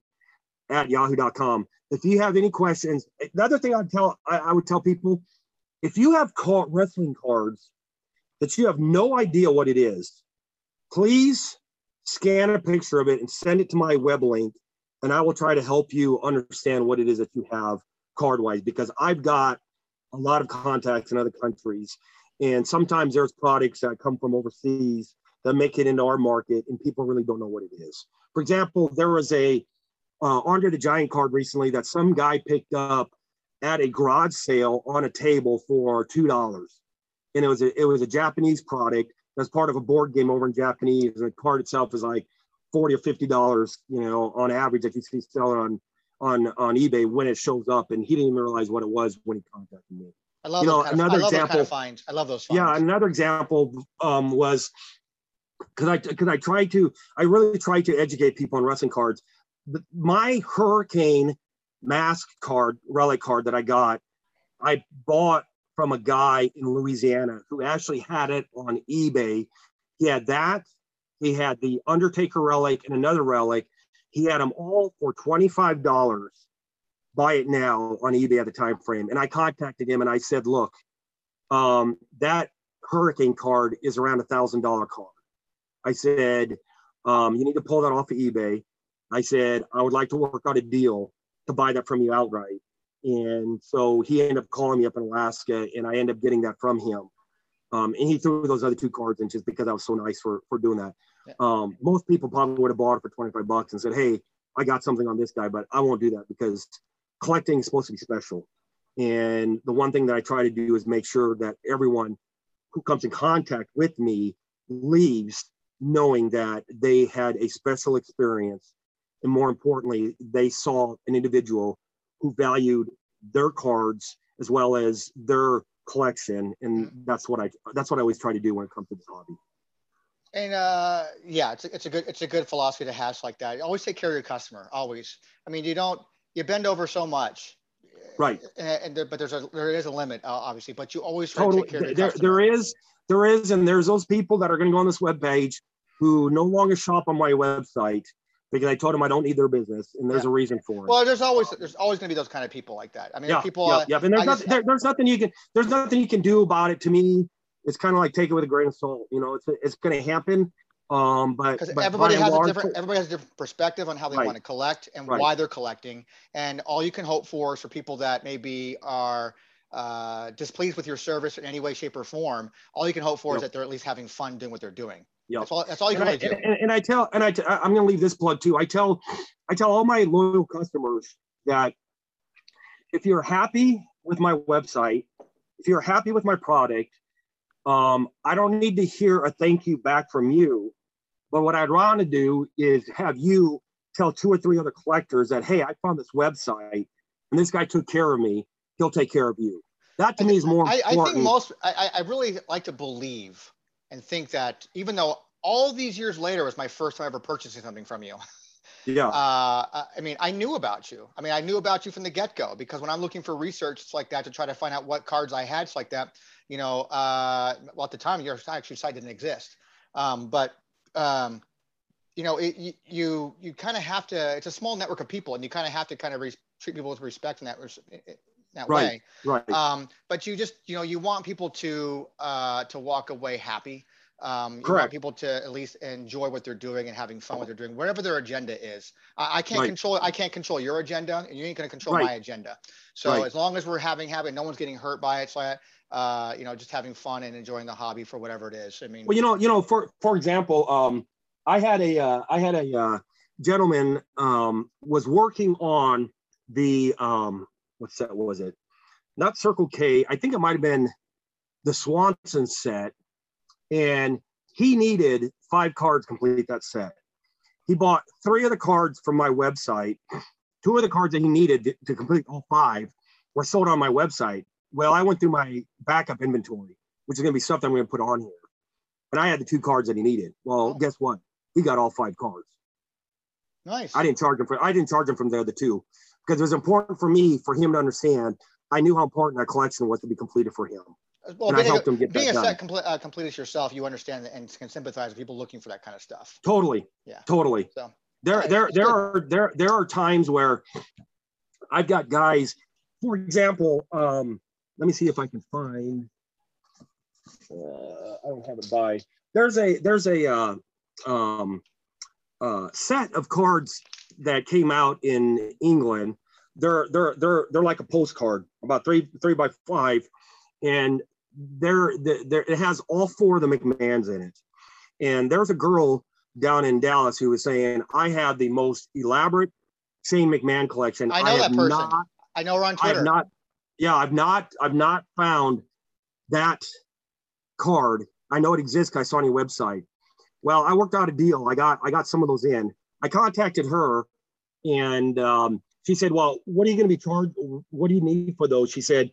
at yahoo.com. If you have any questions, another thing I'd tell, I, I would tell people, if you have caught wrestling cards that you have no idea what it is, please scan a picture of it and send it to my web link, and I will try to help you understand what it is that you have card wise because I've got a lot of contacts in other countries. And sometimes there's products that come from overseas that make it into our market and people really don't know what it is. For example, there was a uh, Andre the Giant card recently that some guy picked up at a garage sale on a table for two dollars, and it was a it was a Japanese product that's part of a board game over in Japanese, and the card itself is like forty or fifty dollars, you know, on average that you see selling on on on eBay when it shows up, and he didn't even realize what it was when he contacted me. I love you know another of, example. Kind of finds. I love those. Finds. Yeah, another example um, was because I because I tried to I really tried to educate people on wrestling cards. The, my Hurricane mask card relic card that I got, I bought from a guy in Louisiana who actually had it on eBay. He had that. He had the Undertaker relic and another relic, he had them all for $25. Buy it now on eBay at the time frame. And I contacted him and I said, look, um, that hurricane card is around a thousand dollar card. I said, um, you need to pull that off of eBay. I said, I would like to work out a deal to buy that from you outright. And so he ended up calling me up in Alaska and I ended up getting that from him. Um, and he threw those other two cards in just because I was so nice for, for doing that. Um, most people probably would have bought it for 25 bucks and said, Hey, I got something on this guy, but I won't do that because collecting is supposed to be special. And the one thing that I try to do is make sure that everyone who comes in contact with me leaves knowing that they had a special experience. And more importantly, they saw an individual who valued their cards as well as their collection. And that's what I that's what I always try to do when it comes to this hobby. And uh, yeah, it's a, it's a good it's a good philosophy to have like that. Always take care of your customer. Always. I mean, you don't you bend over so much. Right. And, and there, but there's a there is a limit, uh, obviously. But you always try totally. to take care of there, there is there is, and there's those people that are going to go on this web page who no longer shop on my website because I told them I don't need their business, and there's yeah. a reason for it. Well, there's always there's always going to be those kind of people like that. I mean, yeah, people. Yeah, uh, yeah. And there's nothing, there, there's nothing you can there's nothing you can do about it. To me, it's kind of like take it with a grain of salt. You know, it's it's going to happen. Um, but because everybody has a different everybody has a different perspective on how they right. want to collect and right. why they're collecting, and all you can hope for is for people that maybe are uh, displeased with your service in any way, shape, or form. All you can hope for yep. is that they're at least having fun doing what they're doing. Yeah, that's all. That's all you can really do. And, and, I tell, and I, t- I'm going to leave this plug too. I tell, I tell all my loyal customers that if you're happy with my website, if you're happy with my product, um, I don't need to hear a thank you back from you. But what I'd want to do is have you tell two or three other collectors that, hey, I found this website and this guy took care of me. He'll take care of you. That to me is more I, I think most, I, I really like to believe and think that even though all these years later was my first time ever purchasing something from you. yeah. Uh, I mean, I knew about you. I mean, I knew about you from the get go because when I'm looking for research, it's like that to try to find out what cards I had, it's like that. You know, uh, well, at the time, your actually site didn't exist. Um, but, um, you know, it, you, you, you kind of have to, it's a small network of people and you kind of have to kind of re- treat people with respect in that, that Right. way. right. Um, but you just, you know, you want people to, uh, to walk away happy. Um, you want Correct. people to at least enjoy what they're doing and having fun with what they're doing, whatever their agenda is. I, I can't Right. control I can't control your agenda, and you ain't going to control Right. my agenda. So Right. as long as we're having having, no one's getting hurt by it. So, uh, you know, just having fun and enjoying the hobby for whatever it is. I mean, Well, you know, you know, for for example, um, I had a uh, I had a uh, gentleman um, was working on the um, What was it? Not Circle K. I think it might have been the Swanson set, and he needed five cards to complete that set. He bought three of the cards from my website. Two of the cards that he needed to, to complete all five were sold on my website. Well, I went through my backup inventory, which is going to be something I'm going to put on here and I had the two cards that he needed. Well, Oh. guess what? He got all five cards. nice. I didn't charge him for I didn't charge him from the other two because it was important for me for him to understand. I knew how important that collection was to be completed for him, well, and I being, helped a, him get being that a set complete, uh, completist yourself, you understand and can sympathize with people looking for that kind of stuff. Totally, Yeah. totally. So There, Yeah, there, there good. are there there are times where I've got guys. For example, um, let me see if I can find. Uh, I don't have it by. There's a there's a uh, um, uh, set of cards that came out in England. They're they're they're they're like a postcard, about three three by five, and they're, they're it has all four of the McMahons in it. And there's a girl down in Dallas who was saying, "I have the most elaborate Shane McMahon collection. I know have that person. Not, I know we're on I've not. Yeah, I've not. I've not found that card. I know it exists. I saw on your website. Well, I worked out a deal. I got. I got some of those in. I contacted her, and um, she said, "Well, what are you going to be charged? What do you need for those?" She said.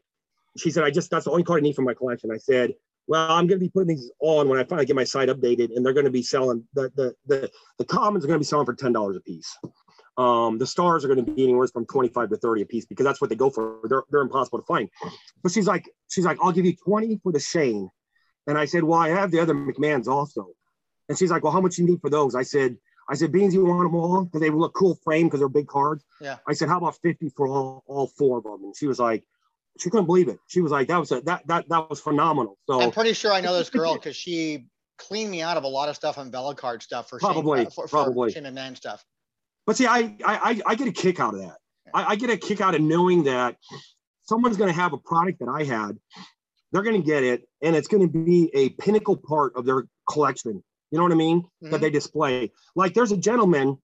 She said, "I just that's the only card I need for my collection." I said, "Well, I'm going to be putting these on when I finally get my site updated, and they're going to be selling the the the the commons are going to be selling for ten dollars a piece." Um, the stars are going to be anywhere from 25 to 30 a piece because that's what they go for. They're, they're impossible to find. But she's like, she's like, I'll give you 20 for the Shane. And I said, well, I have the other McMahons also. And she's like, well, how much do you need for those? I said, I said, Beans, you want them all? Because they look cool frame because they're big cards. Yeah. I said, how about 50 for all, all four of them? And she was like, she couldn't believe it. She was like, that was a, that, that, that was phenomenal. So I'm pretty sure I know this girl because she cleaned me out of a lot of stuff on Velocard stuff for Probably, Shane, uh, for, probably. for Shane McMahon stuff. But see, I I I, I get a kick out of that. I, I get a kick out of knowing that someone's going to have a product that I had. They're going to get it, and it's going to be a pinnacle part of their collection. You know what I mean? Mhm. That they display. Like there's a gentleman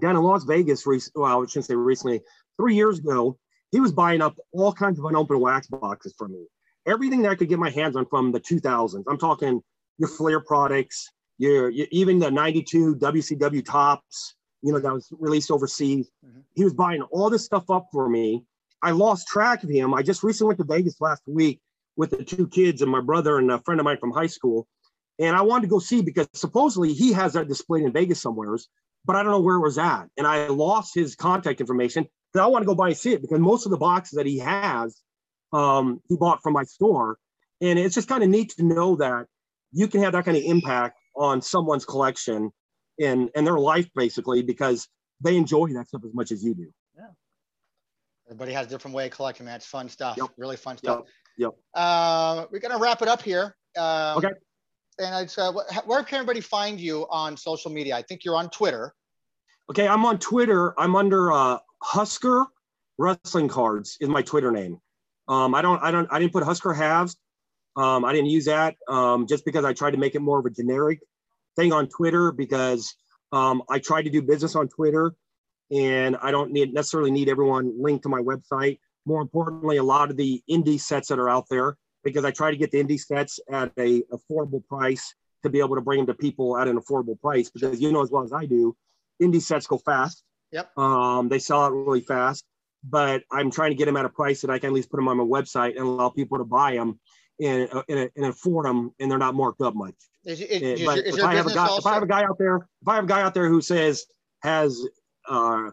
down in Las Vegas. Rec- well, I shouldn't say recently. Three years ago, he was buying up all kinds of unopened wax boxes from me. Everything that I could get my hands on from the 2000s. I'm talking your Flair products, your, your even the 92 WCW Topps. You know that was released overseas. Mhm. He was buying all this stuff up for me. I lost track of him. I just recently went to Vegas last week with the two kids and my brother and a friend of mine from high school. And I wanted to go see because supposedly he has that displayed in Vegas somewheres, but I don't know where it was at. And I lost his contact information because I want to go by and see it because most of the boxes that he has, um, he bought from my store. And it's just kind of neat to know that you can have that kind of impact on someone's collection and, and their life basically because they enjoy that stuff as much as you do. Yeah. Everybody has a different way of collecting, man. It's fun stuff. Yep. Really fun stuff. Yep. Uh, we're gonna wrap it up here. Um, Okay. And it's, uh, where can everybody find you on social media? I think you're on Twitter. Okay, I'm on Twitter. I'm under uh, Husker Wrestling Cards is my Twitter name. Um, I don't, I don't, I didn't put Huskerhav's. Um, I didn't use that um, just because I tried to make it more of a generic thing on Twitter because um, I tried to do business on Twitter, and I don't need necessarily need everyone linked to my website. More importantly, a lot of the indie sets that are out there because I try to get the indie sets at a affordable price to be able to bring them to people at an affordable price because you know as well as I do indie sets go fast. Yep. Um, they sell out really fast, but I'm trying to get them at a price that I can at least put them on my website and allow people to buy them and, uh, and, and afford them, and they're not marked up much. Is, is, but is if I have a guy, also? if I have a guy out there, if I have a guy out there who says has uh,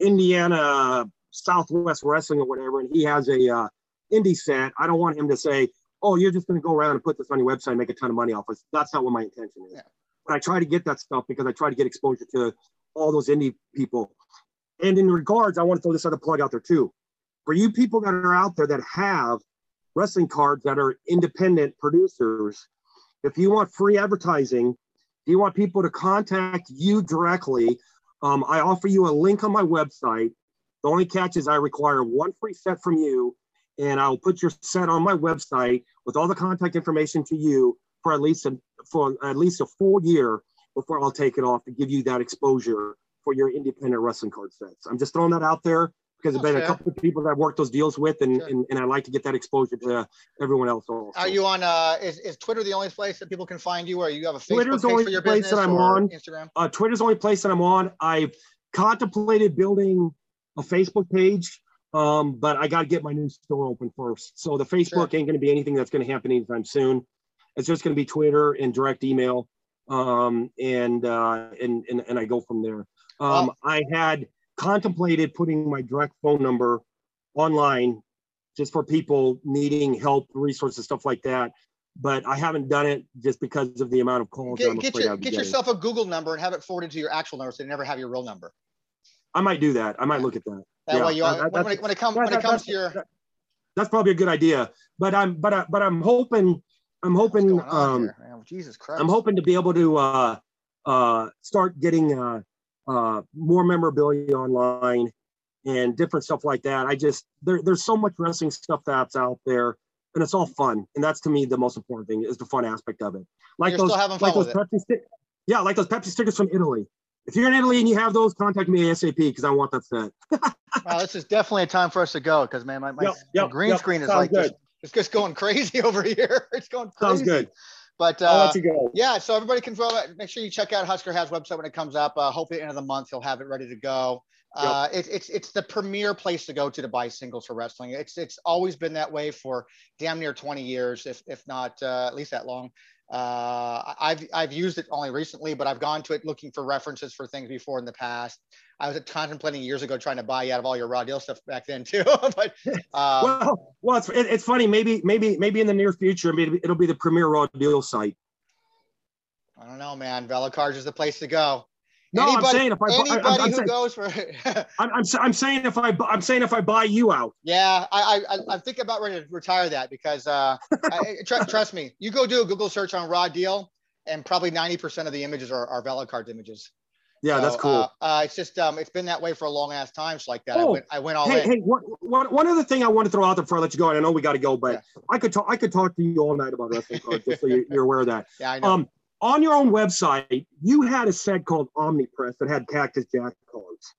Indiana Southwest Wrestling or whatever, and he has a uh, indie set, I don't want him to say, "Oh, you're just going to go around and put this on your website and make a ton of money off it." That's not what my intention is. Yeah. But I try to get that stuff because I try to get exposure to all those indie people. And in regards, I want to throw this other plug out there too. For you people that are out there that have wrestling cards that are independent producers, if you want free advertising, if you want people to contact you directly, um, I offer you a link on my website. The only catch is I require one free set from you, and I'll put your set on my website with all the contact information to you for at least a, for at least a full year before I'll take it off to give you that exposure for your independent wrestling card sets. I'm just throwing that out there because there's been Okay. a couple of people that I've worked those deals with, and, Sure. and, and I like to get that exposure to everyone else. Also. Are you on? Uh, is, is Twitter the only place that people can find you, or you have a Facebook Twitter's the only place that I'm on. Instagram? uh, Twitter's the only place that I'm on. I've contemplated building a Facebook page, um, but I got to get my new store open first. So the Facebook ain't going to be anything that's going to happen anytime soon. It's just going to be Twitter and direct email, um, and, uh, and and and I go from there. Um, I had contemplated putting my direct phone number online, just for people needing help, resources, stuff like that. But I haven't done it just because of the amount of calls. that Get, I'm get, afraid your, get yourself a Google number and have it forwarded to your actual number, so you never have your real number. I might do that. I might look at that. That Yeah, way, you that- when, it, when it comes that- when it comes to that's- your that- That's probably a good idea. But I'm but I, but I'm hoping I'm hoping um here? Jesus Christ! I'm hoping to be able to uh uh start getting uh uh more memorabilia online and different stuff like that. I just there, there's so much wrestling stuff that's out there and it's all fun. And that's to me the most important thing is the fun aspect of it. Like You're those like those Pepsi stick yeah, like those Pepsi stickers from Italy. If you're in Italy and you have those, contact me ASAP because I want that set. Wow, this is definitely a time for us to go because man, my, my, Yep, my green yep. screen is like just, it's just going crazy over here. It's going crazy. Sounds good. But I'll uh, let you go. yeah, so everybody can. Make sure you check out Huskerhav's website when it comes up. Uh, hopefully, at the end of the month, he'll have it ready to go. Uh, it, it's it's the premier place to go to to buy singles for wrestling. It's it's always been that way for damn near 20 years, if if not uh, at least that long. Uh, I've I've used it only recently, but I've gone to it looking for references for things before in the past. I was contemplating years ago trying to buy you out of all your raw deal stuff back then too. but um, well, well, it's, it, it's funny. Maybe, maybe, maybe in the near future, maybe it'll be the premier raw deal site. I don't know, man. Velocards is the place to go. No, I'm saying if I, Anybody I'm, I'm, who saying, goes for I'm, I'm, I'm saying if I, I'm saying if I buy you out. Yeah, I, I, I- I'm thinking about ready to retire that because uh, I, tr- trust me, you go do a Google search on raw deal, and probably 90% of the images are, are Velocards images. Yeah, that's cool. Uh, uh, it's just um, it's been that way for a long ass time. So like that, I Oh, went I went all hey, in. hey, one, one, one other thing I want to throw out there before I let you go, and I know we got to go, but I could talk, I could talk to you all night about wrestling cards, just so you, you're aware of that. Yeah, I know. Um, on your own website, you had a set called Omnipress that had Cactus Jack cards.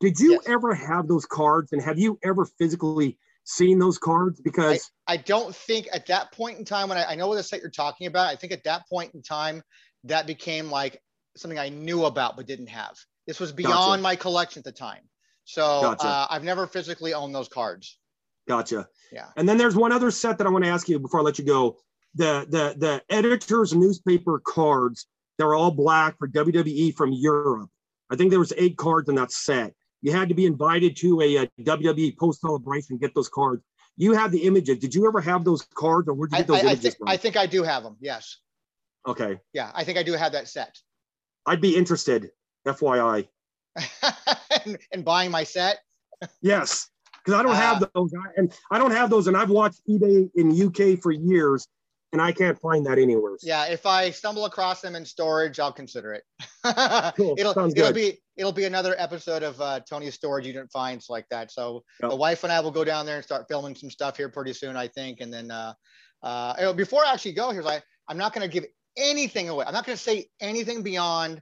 Did you Yes. ever have those cards, and have you ever physically seen those cards? Because I don't think at that point in time when I, I know what the set you're talking about, I think at that point in time that became like something I knew about but didn't have. This was beyond my collection at the time. So Gotcha. uh, I've never physically owned those cards. Gotcha. Yeah. And then there's one other set that I want to ask you before I let you go. The the the editors newspaper cards. They're all black for WWE from Europe. I think there was eight cards in that set. You had to be invited to a, uh WWE post celebration get those cards. You have the images. Did you ever have those cards, or where did you get those I, I, images think, from? I think I do have them. Yes. okay, Yeah. I think I do have that set. I'd be interested. FYI. and, and buying my set. Yes, because I don't Uh, have those, I- and I don't have those, and I've watched eBay in UK for years, and I can't find that anywhere. Yeah. If I stumble across them in storage, I'll consider it. Cool. It'll Sounds it'll good. be it'll be another episode of uh, Tony's storage you didn't find like that. So Yep. the wife and I will go down there and start filming some stuff here pretty soon, I think. And then uh, uh, before I actually go, here's like I'm not going to give anything away. I'm not going to say anything beyond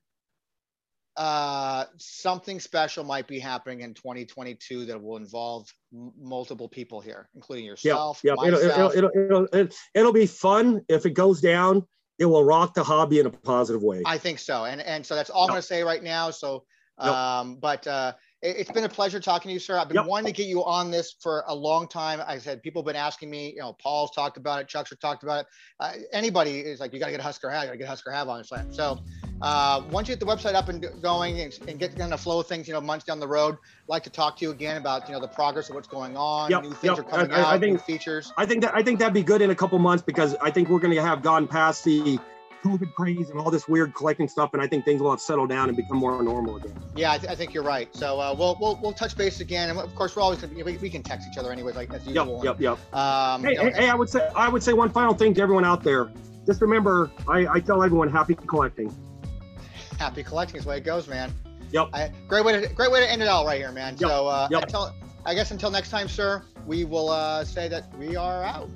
uh, something special might be happening in 2022 that will involve m- multiple people here, including yourself, yeah. It'll, it'll, it'll, it'll, it'll, it'll be fun if it goes down it will rock the hobby in a positive way. I think so. And and so that's all I'm going to say right now. So, Yep. um, but uh, it, has been a pleasure talking to you, sir. I've been Yep. wanting to get you on this for a long time. I said people have been asking me. You know, Paul's talked about it. Chuck's talked about it. Uh, anybody is like, you got to get Huskerhav. You got to get Huskerhav on slam. So, uh, once you get the website up and going and, and get kind of flow of things, you know, months down the road, I'd like to talk to you again about you know the progress of what's going on. Yep, New things yep. are coming I- I- I out. new think- features. I think that I think that'd be good in a couple months because I think we're going to have gone past the COVID craze and all this weird collecting stuff, and I think things will have settled down and become more normal again. Yeah, I, th- I think you're right. So uh, we'll, we'll we'll touch base again, and of course we're always gonna we, we can text each other anyways, like as Yep, usual. yep, yep. Um, Hey, you know, hey, hey, I would say I would say one final thing to everyone out there. Just remember, I, I tell everyone, happy collecting. happy collecting is the way it goes, man. Yep. I, great way to great way to end it all right here, man. Yep, So uh, yep. until I guess until next time, sir, we will uh, say that we are out.